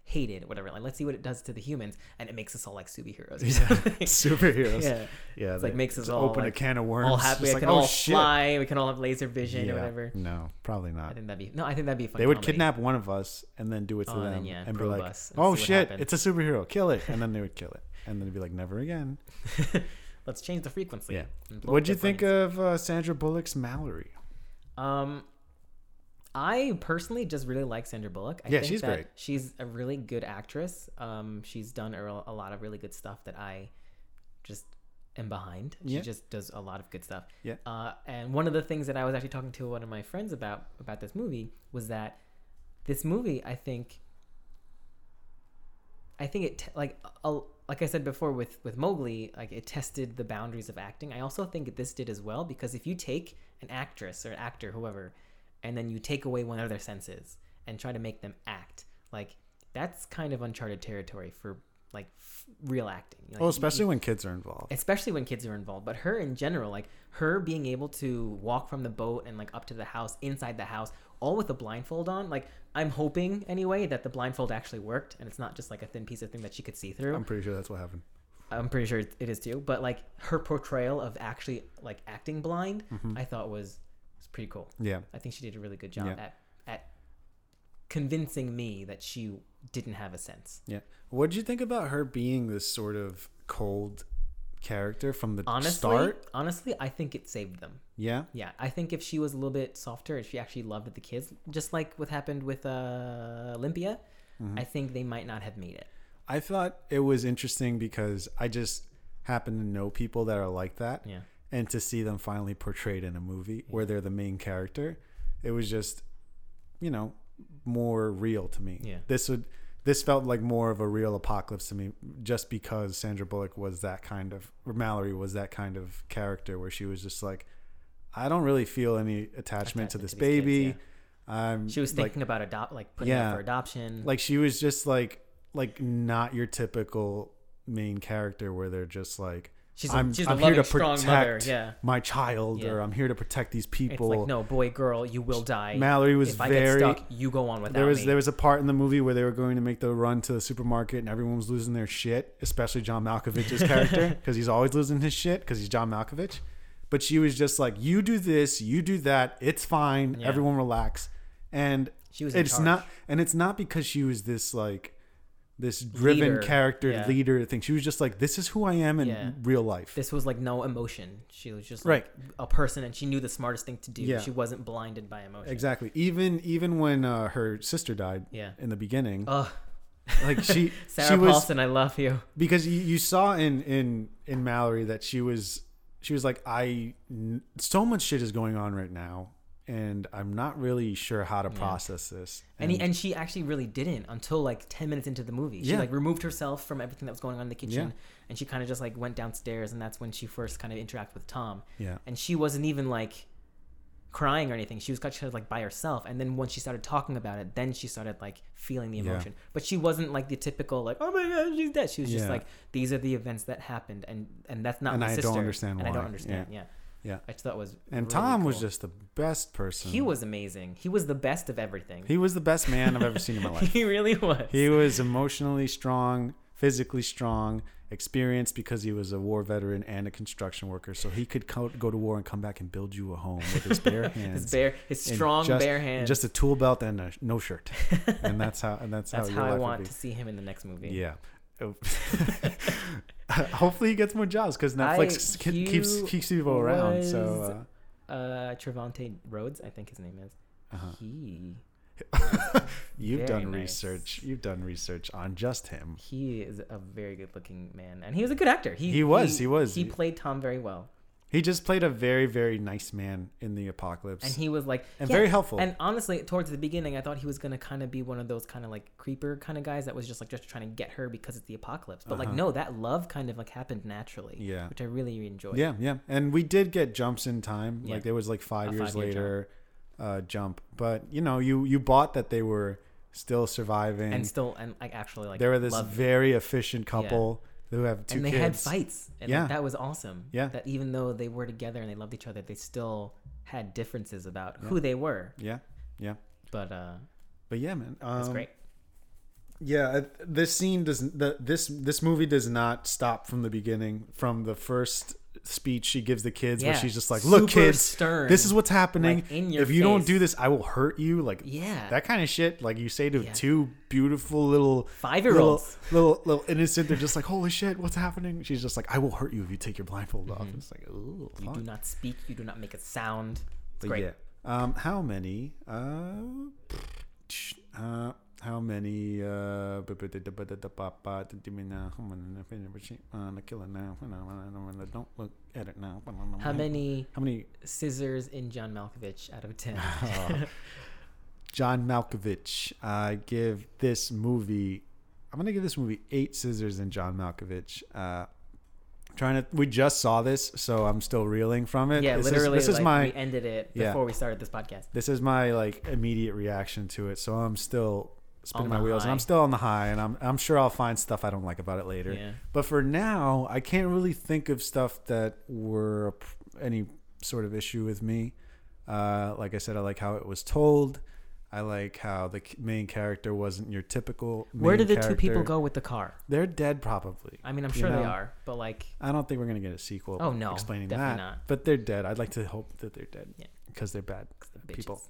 Speaker 1: hate it, whatever. Like, let's see what it does to the humans, and it makes us all like superheroes. Or something. *laughs*
Speaker 2: Superheroes.
Speaker 1: yeah,
Speaker 2: Yeah,
Speaker 1: It's like makes us all,
Speaker 2: open
Speaker 1: like,
Speaker 2: a can of worms.
Speaker 1: all happy.
Speaker 2: just
Speaker 1: We
Speaker 2: like,
Speaker 1: can
Speaker 2: oh
Speaker 1: all
Speaker 2: shit.
Speaker 1: fly. We can all have laser vision
Speaker 2: Yeah.
Speaker 1: or whatever.
Speaker 2: No, probably not.
Speaker 1: I think that'd be no. I think that'd be fun.
Speaker 2: They would
Speaker 1: comedy.
Speaker 2: kidnap one of us and then do it to
Speaker 1: Oh,
Speaker 2: them
Speaker 1: then, yeah,
Speaker 2: and be like,
Speaker 1: and
Speaker 2: "Oh shit, it's a superhero! Kill it!" And then they would kill it, and then it'd be like, "Never again." *laughs*
Speaker 1: Let's change the frequency.
Speaker 2: Yeah. What'd you think
Speaker 1: brains.
Speaker 2: of uh, Sandra Bullock's Mallory?
Speaker 1: Um, I personally just really like Sandra Bullock. I
Speaker 2: Yeah,
Speaker 1: think
Speaker 2: she's
Speaker 1: that
Speaker 2: great.
Speaker 1: She's a really good actress. Um, she's done a, a lot of really good stuff that I just am behind. She
Speaker 2: Yeah.
Speaker 1: just does a lot of good stuff.
Speaker 2: Yeah.
Speaker 1: Uh, and one of the things that I was actually talking to one of my friends about about this movie was that this movie, I think, I think it t- like a, like I said before with with Mowgli, like it tested the boundaries of acting. I also think this did as well because if you take an actress or an actor, whoever, and then you take away one of their senses and try to make them act, like that's kind of uncharted territory for like f- real acting. Like, you-
Speaker 2: especially when kids are involved.
Speaker 1: especially when kids are involved but her in general like her being able to walk from the boat and like up to the house inside the house all with a blindfold on like i'm hoping anyway that the blindfold actually worked and it's not just like a thin piece of thing that she could see through
Speaker 2: I'm pretty sure that's what happened.
Speaker 1: i'm pretty sure it is too but like her portrayal of actually like acting blind mm-hmm. i thought was was pretty cool
Speaker 2: Yeah.
Speaker 1: i think she did a really good job
Speaker 2: Yeah.
Speaker 1: at at convincing me that she didn't have a sense
Speaker 2: Yeah. What did you think about her being this sort of cold character from the
Speaker 1: honestly
Speaker 2: start?
Speaker 1: honestly i think it saved them
Speaker 2: Yeah.
Speaker 1: Yeah, I think if she was a little bit softer, if she actually loved the kids, just like what happened with uh, Olympia,
Speaker 2: Mm-hmm.
Speaker 1: I think they might not have made it.
Speaker 2: I thought it was interesting because I just happen to know people that are like that.
Speaker 1: Yeah.
Speaker 2: And to see them finally portrayed in a movie where they're the main character, it was just, you know, more real to me.
Speaker 1: Yeah.
Speaker 2: This would this felt like more of a real apocalypse to me just because Sandra Bullock was that kind of or Mallory was that kind of character where she was just like I don't really feel any attachment, to this
Speaker 1: to these kids,
Speaker 2: baby.
Speaker 1: yeah.
Speaker 2: I'm
Speaker 1: She was
Speaker 2: like,
Speaker 1: thinking about adopt, like putting
Speaker 2: Yeah.
Speaker 1: for adoption.
Speaker 2: like she was just like like not your typical main character where they're just like
Speaker 1: she's
Speaker 2: I'm,
Speaker 1: she's
Speaker 2: I'm
Speaker 1: a
Speaker 2: here to
Speaker 1: strong
Speaker 2: protect
Speaker 1: mother. Yeah.
Speaker 2: my child
Speaker 1: Yeah.
Speaker 2: or I'm here to protect these
Speaker 1: It's
Speaker 2: people.
Speaker 1: like no boy, girl, you will die.
Speaker 2: Mallory was
Speaker 1: if I
Speaker 2: very
Speaker 1: get stuck, you go on without
Speaker 2: there was
Speaker 1: me.
Speaker 2: there was a part in the movie where they were going to make the run to the supermarket and everyone was losing their shit, especially John Malkovich's character *laughs* because he's always losing his shit because he's John Malkovich. But she was just like, "You do this, you do that. It's fine.
Speaker 1: Yeah.
Speaker 2: Everyone relax." And
Speaker 1: She was in
Speaker 2: it's
Speaker 1: charge.
Speaker 2: not and it's not because she was this like this driven
Speaker 1: Leader,
Speaker 2: character
Speaker 1: yeah.
Speaker 2: leader thing. She was just like, "This is who I am in
Speaker 1: Yeah.
Speaker 2: real life."
Speaker 1: this was like no emotion. She was just
Speaker 2: Right.
Speaker 1: like a person, and she knew the smartest thing to do.
Speaker 2: Yeah.
Speaker 1: She wasn't blinded by emotion.
Speaker 2: exactly. Even even when uh, her sister died
Speaker 1: Yeah.
Speaker 2: in the beginning,
Speaker 1: Ugh.
Speaker 2: like she *laughs*
Speaker 1: Sarah
Speaker 2: she was
Speaker 1: Paulson, I love you.
Speaker 2: because you, you saw in in in Mallory that she was she was like I so much shit is going on right now and I'm not really sure how to
Speaker 1: Yeah.
Speaker 2: process this.
Speaker 1: And, he, and she actually really didn't until like 10 minutes into the movie. She
Speaker 2: Yeah.
Speaker 1: like removed herself from everything that was going on in the kitchen
Speaker 2: Yeah.
Speaker 1: and she kind of just like went downstairs and that's when she first kind of interacted with Tom.
Speaker 2: yeah.
Speaker 1: And she wasn't even like crying or anything. She was kind of like by herself. And then once she started talking about it, then she started like feeling the
Speaker 2: Yeah.
Speaker 1: emotion. But she wasn't like the typical like, oh my god, she's dead. She was just like, these are the events that happened and and that's not
Speaker 2: And
Speaker 1: my
Speaker 2: I don't
Speaker 1: sister.
Speaker 2: understand
Speaker 1: and I don't understand. Yeah.
Speaker 2: Yeah.
Speaker 1: I just thought it was
Speaker 2: And
Speaker 1: really
Speaker 2: Tom was just the best person.
Speaker 1: he was amazing. He was the best of everything.
Speaker 2: he was the best man I've ever seen in my *laughs* life.
Speaker 1: he really was.
Speaker 2: He was emotionally strong, physically strong, experienced because he was a war veteran and a construction worker. So he could co- go to war and come back and build you a home with his bare *laughs* hands.
Speaker 1: his bare, his strong
Speaker 2: just,
Speaker 1: bare hands.
Speaker 2: just a tool belt and a, no shirt, *laughs* and that's how and that's,
Speaker 1: That's
Speaker 2: how,
Speaker 1: how, I want to see him in the next movie.
Speaker 2: Yeah. Oh. *laughs* Hopefully he gets more jobs because Netflix
Speaker 1: I-
Speaker 2: ke- keeps keeps people around. So uh,
Speaker 1: Uh, Trevante Rhodes, I think his name is.
Speaker 2: uh-huh.
Speaker 1: He *laughs*
Speaker 2: you've
Speaker 1: Very
Speaker 2: done
Speaker 1: nice.
Speaker 2: research. You've done research on just him.
Speaker 1: he is a very good looking man, and he was a good actor. He
Speaker 2: He was, he was.
Speaker 1: He played Tom very well,
Speaker 2: He just played a very very nice man in the apocalypse
Speaker 1: and he was like
Speaker 2: and
Speaker 1: yeah,
Speaker 2: very helpful.
Speaker 1: And honestly, towards the beginning, I thought he was gonna kind of be one of those kind of like creeper kind of guys that was just like just trying to get her because it's the apocalypse. But like
Speaker 2: Uh-huh.
Speaker 1: no, that love kind of like happened naturally.
Speaker 2: Yeah.
Speaker 1: which I really enjoyed.
Speaker 2: yeah, yeah, and we did get jumps in time.
Speaker 1: Yeah.
Speaker 2: Like there was like five
Speaker 1: A
Speaker 2: years
Speaker 1: five-year
Speaker 2: later uh, jump, but you know you you bought that they were still surviving.
Speaker 1: and still and like actually like
Speaker 2: they were this very efficient couple who have two
Speaker 1: and they
Speaker 2: kids.
Speaker 1: had fights and
Speaker 2: Yeah.
Speaker 1: that was awesome
Speaker 2: Yeah.
Speaker 1: that even though they were together and they loved each other they still had differences about
Speaker 2: Yeah.
Speaker 1: who they were
Speaker 2: Yeah, yeah,
Speaker 1: but uh
Speaker 2: but yeah, man,
Speaker 1: that's
Speaker 2: um,
Speaker 1: great
Speaker 2: Yeah, this scene does the this this movie does not stop from the beginning from the first speech she gives the kids where she's just like, "Look,
Speaker 1: Super
Speaker 2: kids,
Speaker 1: stern.
Speaker 2: this is what's happening.
Speaker 1: Like,
Speaker 2: if you don't do this, I will hurt you." Like
Speaker 1: yeah
Speaker 2: that kind of shit. Like you say to
Speaker 1: Yeah.
Speaker 2: two beautiful little
Speaker 1: five year
Speaker 2: little,
Speaker 1: olds
Speaker 2: little little innocent. They're just like, "Holy shit, what's happening?" She's just like, "I will hurt you if you take your blindfold off."
Speaker 1: Mhm.
Speaker 2: It's like, "Ooh,
Speaker 1: you
Speaker 2: fuck."
Speaker 1: do not speak you do not make a sound it's
Speaker 2: But
Speaker 1: great
Speaker 2: yeah. Um, how many? Uh, uh, how many? Uh, don't look at it now.
Speaker 1: how many
Speaker 2: How many?
Speaker 1: scissors in john malkovich out of 10
Speaker 2: Oh. *laughs* *laughs* John Malkovich. I give this movie. I'm gonna give this movie eight scissors in John Malkovich. Uh, trying to. We just saw this, so I'm still reeling from it.
Speaker 1: yeah
Speaker 2: This
Speaker 1: literally
Speaker 2: Is, this is
Speaker 1: like,
Speaker 2: my.
Speaker 1: we ended it
Speaker 2: Yeah.
Speaker 1: before we started this podcast
Speaker 2: this is my like immediate reaction to it. So I'm still spinning my wheels, and. I'm still on the high, and I'm I'm sure I'll find stuff I don't like about it later.
Speaker 1: yeah
Speaker 2: But for now, I can't really think of stuff that were any sort of issue with me. Uh, like I said, I like how it was told. I like how the main character wasn't your typical.
Speaker 1: where did the two people go with the car
Speaker 2: They're dead, probably.
Speaker 1: i mean i'm
Speaker 2: You
Speaker 1: sure they are but like
Speaker 2: I don't think we're gonna get a sequel.
Speaker 1: Oh, no,
Speaker 2: explaining that.
Speaker 1: not.
Speaker 2: But they're dead. I'd like to hope that they're dead.
Speaker 1: Yeah.
Speaker 2: because they're bad
Speaker 1: the
Speaker 2: people.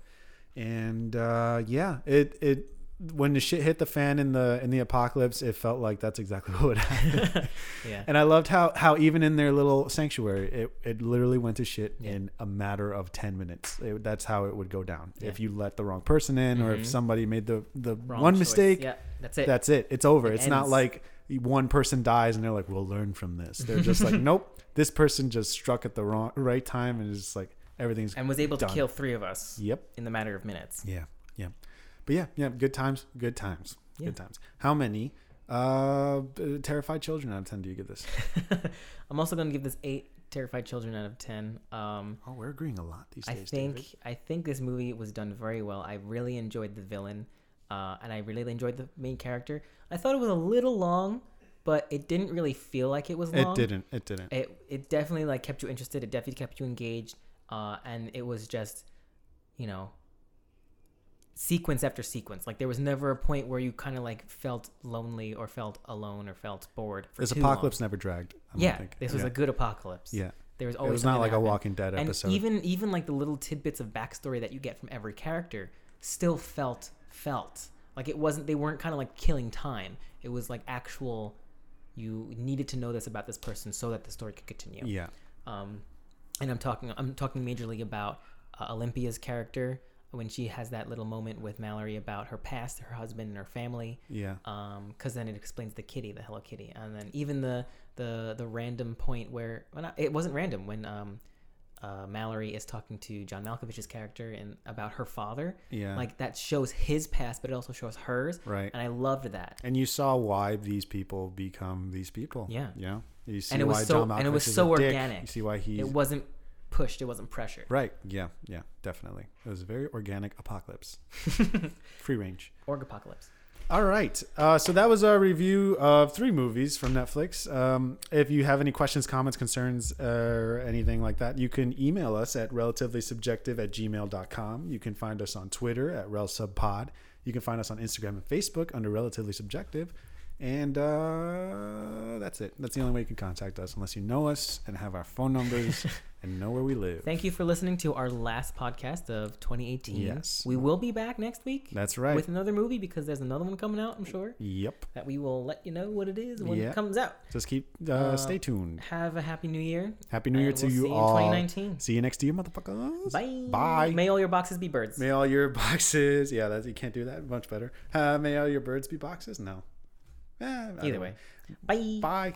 Speaker 2: and uh, yeah, it it when the shit hit the fan in the in the apocalypse, it felt like that's exactly *laughs* what would happen. *laughs*
Speaker 1: yeah
Speaker 2: and I loved how how even in their little sanctuary, it it literally went to shit
Speaker 1: Yeah.
Speaker 2: in a matter of ten minutes. It, that's how it would go down
Speaker 1: Yeah.
Speaker 2: if you let the wrong person in, or
Speaker 1: Mhm.
Speaker 2: if somebody made the the
Speaker 1: Wrong
Speaker 2: one
Speaker 1: choice.
Speaker 2: mistake.
Speaker 1: yeah that's it
Speaker 2: That's it. It's over.
Speaker 1: It
Speaker 2: it's not like one person dies and they're like, "We'll learn from this." They're just like, *laughs* "Nope, this person just struck at the wrong right time and is like everything's
Speaker 1: and was able to kill three of us
Speaker 2: yep."
Speaker 1: in the matter of minutes.
Speaker 2: Yeah, yeah. But yeah, yeah, good times, good times,
Speaker 1: Yeah.
Speaker 2: good times. How many uh, uh, terrified children out of 10 do you give this? *laughs*
Speaker 1: I'm also going to give this eight Terrified Children out of ten. Um,
Speaker 2: Oh, we're agreeing a lot these
Speaker 1: I
Speaker 2: days.
Speaker 1: think
Speaker 2: David.
Speaker 1: I think this movie was done very well. I really enjoyed the villain, uh, and I really enjoyed the main character. I thought it was a little long, but it didn't really feel like it was long.
Speaker 2: it didn't. It didn't.
Speaker 1: It it definitely like kept you interested. It definitely kept you engaged, uh, and it was just, you know, sequence after sequence. Like there was never a point where you kind of like felt lonely or felt alone or felt bored. For
Speaker 2: this
Speaker 1: too long.
Speaker 2: apocalypse never dragged. I don't
Speaker 1: Yeah, this was
Speaker 2: yeah.
Speaker 1: a good apocalypse.
Speaker 2: yeah.
Speaker 1: there was always.
Speaker 2: It was not like a. Walking Dead
Speaker 1: and
Speaker 2: episode.
Speaker 1: even even like the little tidbits of backstory that you get from every character still felt felt like it wasn't they weren't kind of like killing time it was like actual you needed to know this about this person so that the story could continue
Speaker 2: yeah.
Speaker 1: um and i'm talking i'm talking majorly about uh, olympia's character when she has that little moment with mallory about her past her husband and her family
Speaker 2: Yeah.
Speaker 1: um because then it explains the kitty the hello kitty and then even the the the random point where well not, it wasn't random when um uh, Mallory is talking to John Malkovich's character and about her father.
Speaker 2: Yeah.
Speaker 1: Like that shows his past, but it also shows hers.
Speaker 2: Right.
Speaker 1: And I loved that.
Speaker 2: And you saw why these people become these people.
Speaker 1: Yeah.
Speaker 2: Yeah. You see
Speaker 1: And it was
Speaker 2: why
Speaker 1: so-
Speaker 2: John
Speaker 1: and it was
Speaker 2: Malkovich
Speaker 1: so
Speaker 2: a dick. You see why he's
Speaker 1: It wasn't pushed. It wasn't pressured.
Speaker 2: right. Yeah. Yeah. Definitely. It was a very organic apocalypse. *laughs* Free range.
Speaker 1: Org apocalypse.
Speaker 2: All right. Uh, so that was our review of three movies from Netflix. Um, if you have any questions, comments, concerns, or anything like that, you can email us at relativelysubjective at gmail.com. You can find us on Twitter at relsubpod. You can find us on Instagram and Facebook under Relatively Subjective. And uh, that's it. That's the only way you can contact us unless you know us and have our phone numbers *laughs* and know where we live.
Speaker 1: Thank you for listening to our last podcast of 2018.
Speaker 2: Yes.
Speaker 1: We will be back next week
Speaker 2: That's right.
Speaker 1: with another movie because there's another one coming out, I'm sure,
Speaker 2: yep.
Speaker 1: that we will let you know what it is when
Speaker 2: Yeah.
Speaker 1: it comes out.
Speaker 2: Just keep, uh,
Speaker 1: Uh,
Speaker 2: stay tuned.
Speaker 1: Have a happy new year.
Speaker 2: Happy New Year
Speaker 1: and
Speaker 2: to
Speaker 1: we'll
Speaker 2: you all.
Speaker 1: in 2019.
Speaker 2: See you next year, motherfuckers.
Speaker 1: Bye.
Speaker 2: Bye.
Speaker 1: May all your boxes be birds.
Speaker 2: May all your *laughs* boxes. Yeah, that's you can't do that. Much better. Uh, may all your birds be boxes. No. Eh,
Speaker 1: Either way.
Speaker 2: know.
Speaker 1: Bye.
Speaker 2: Bye.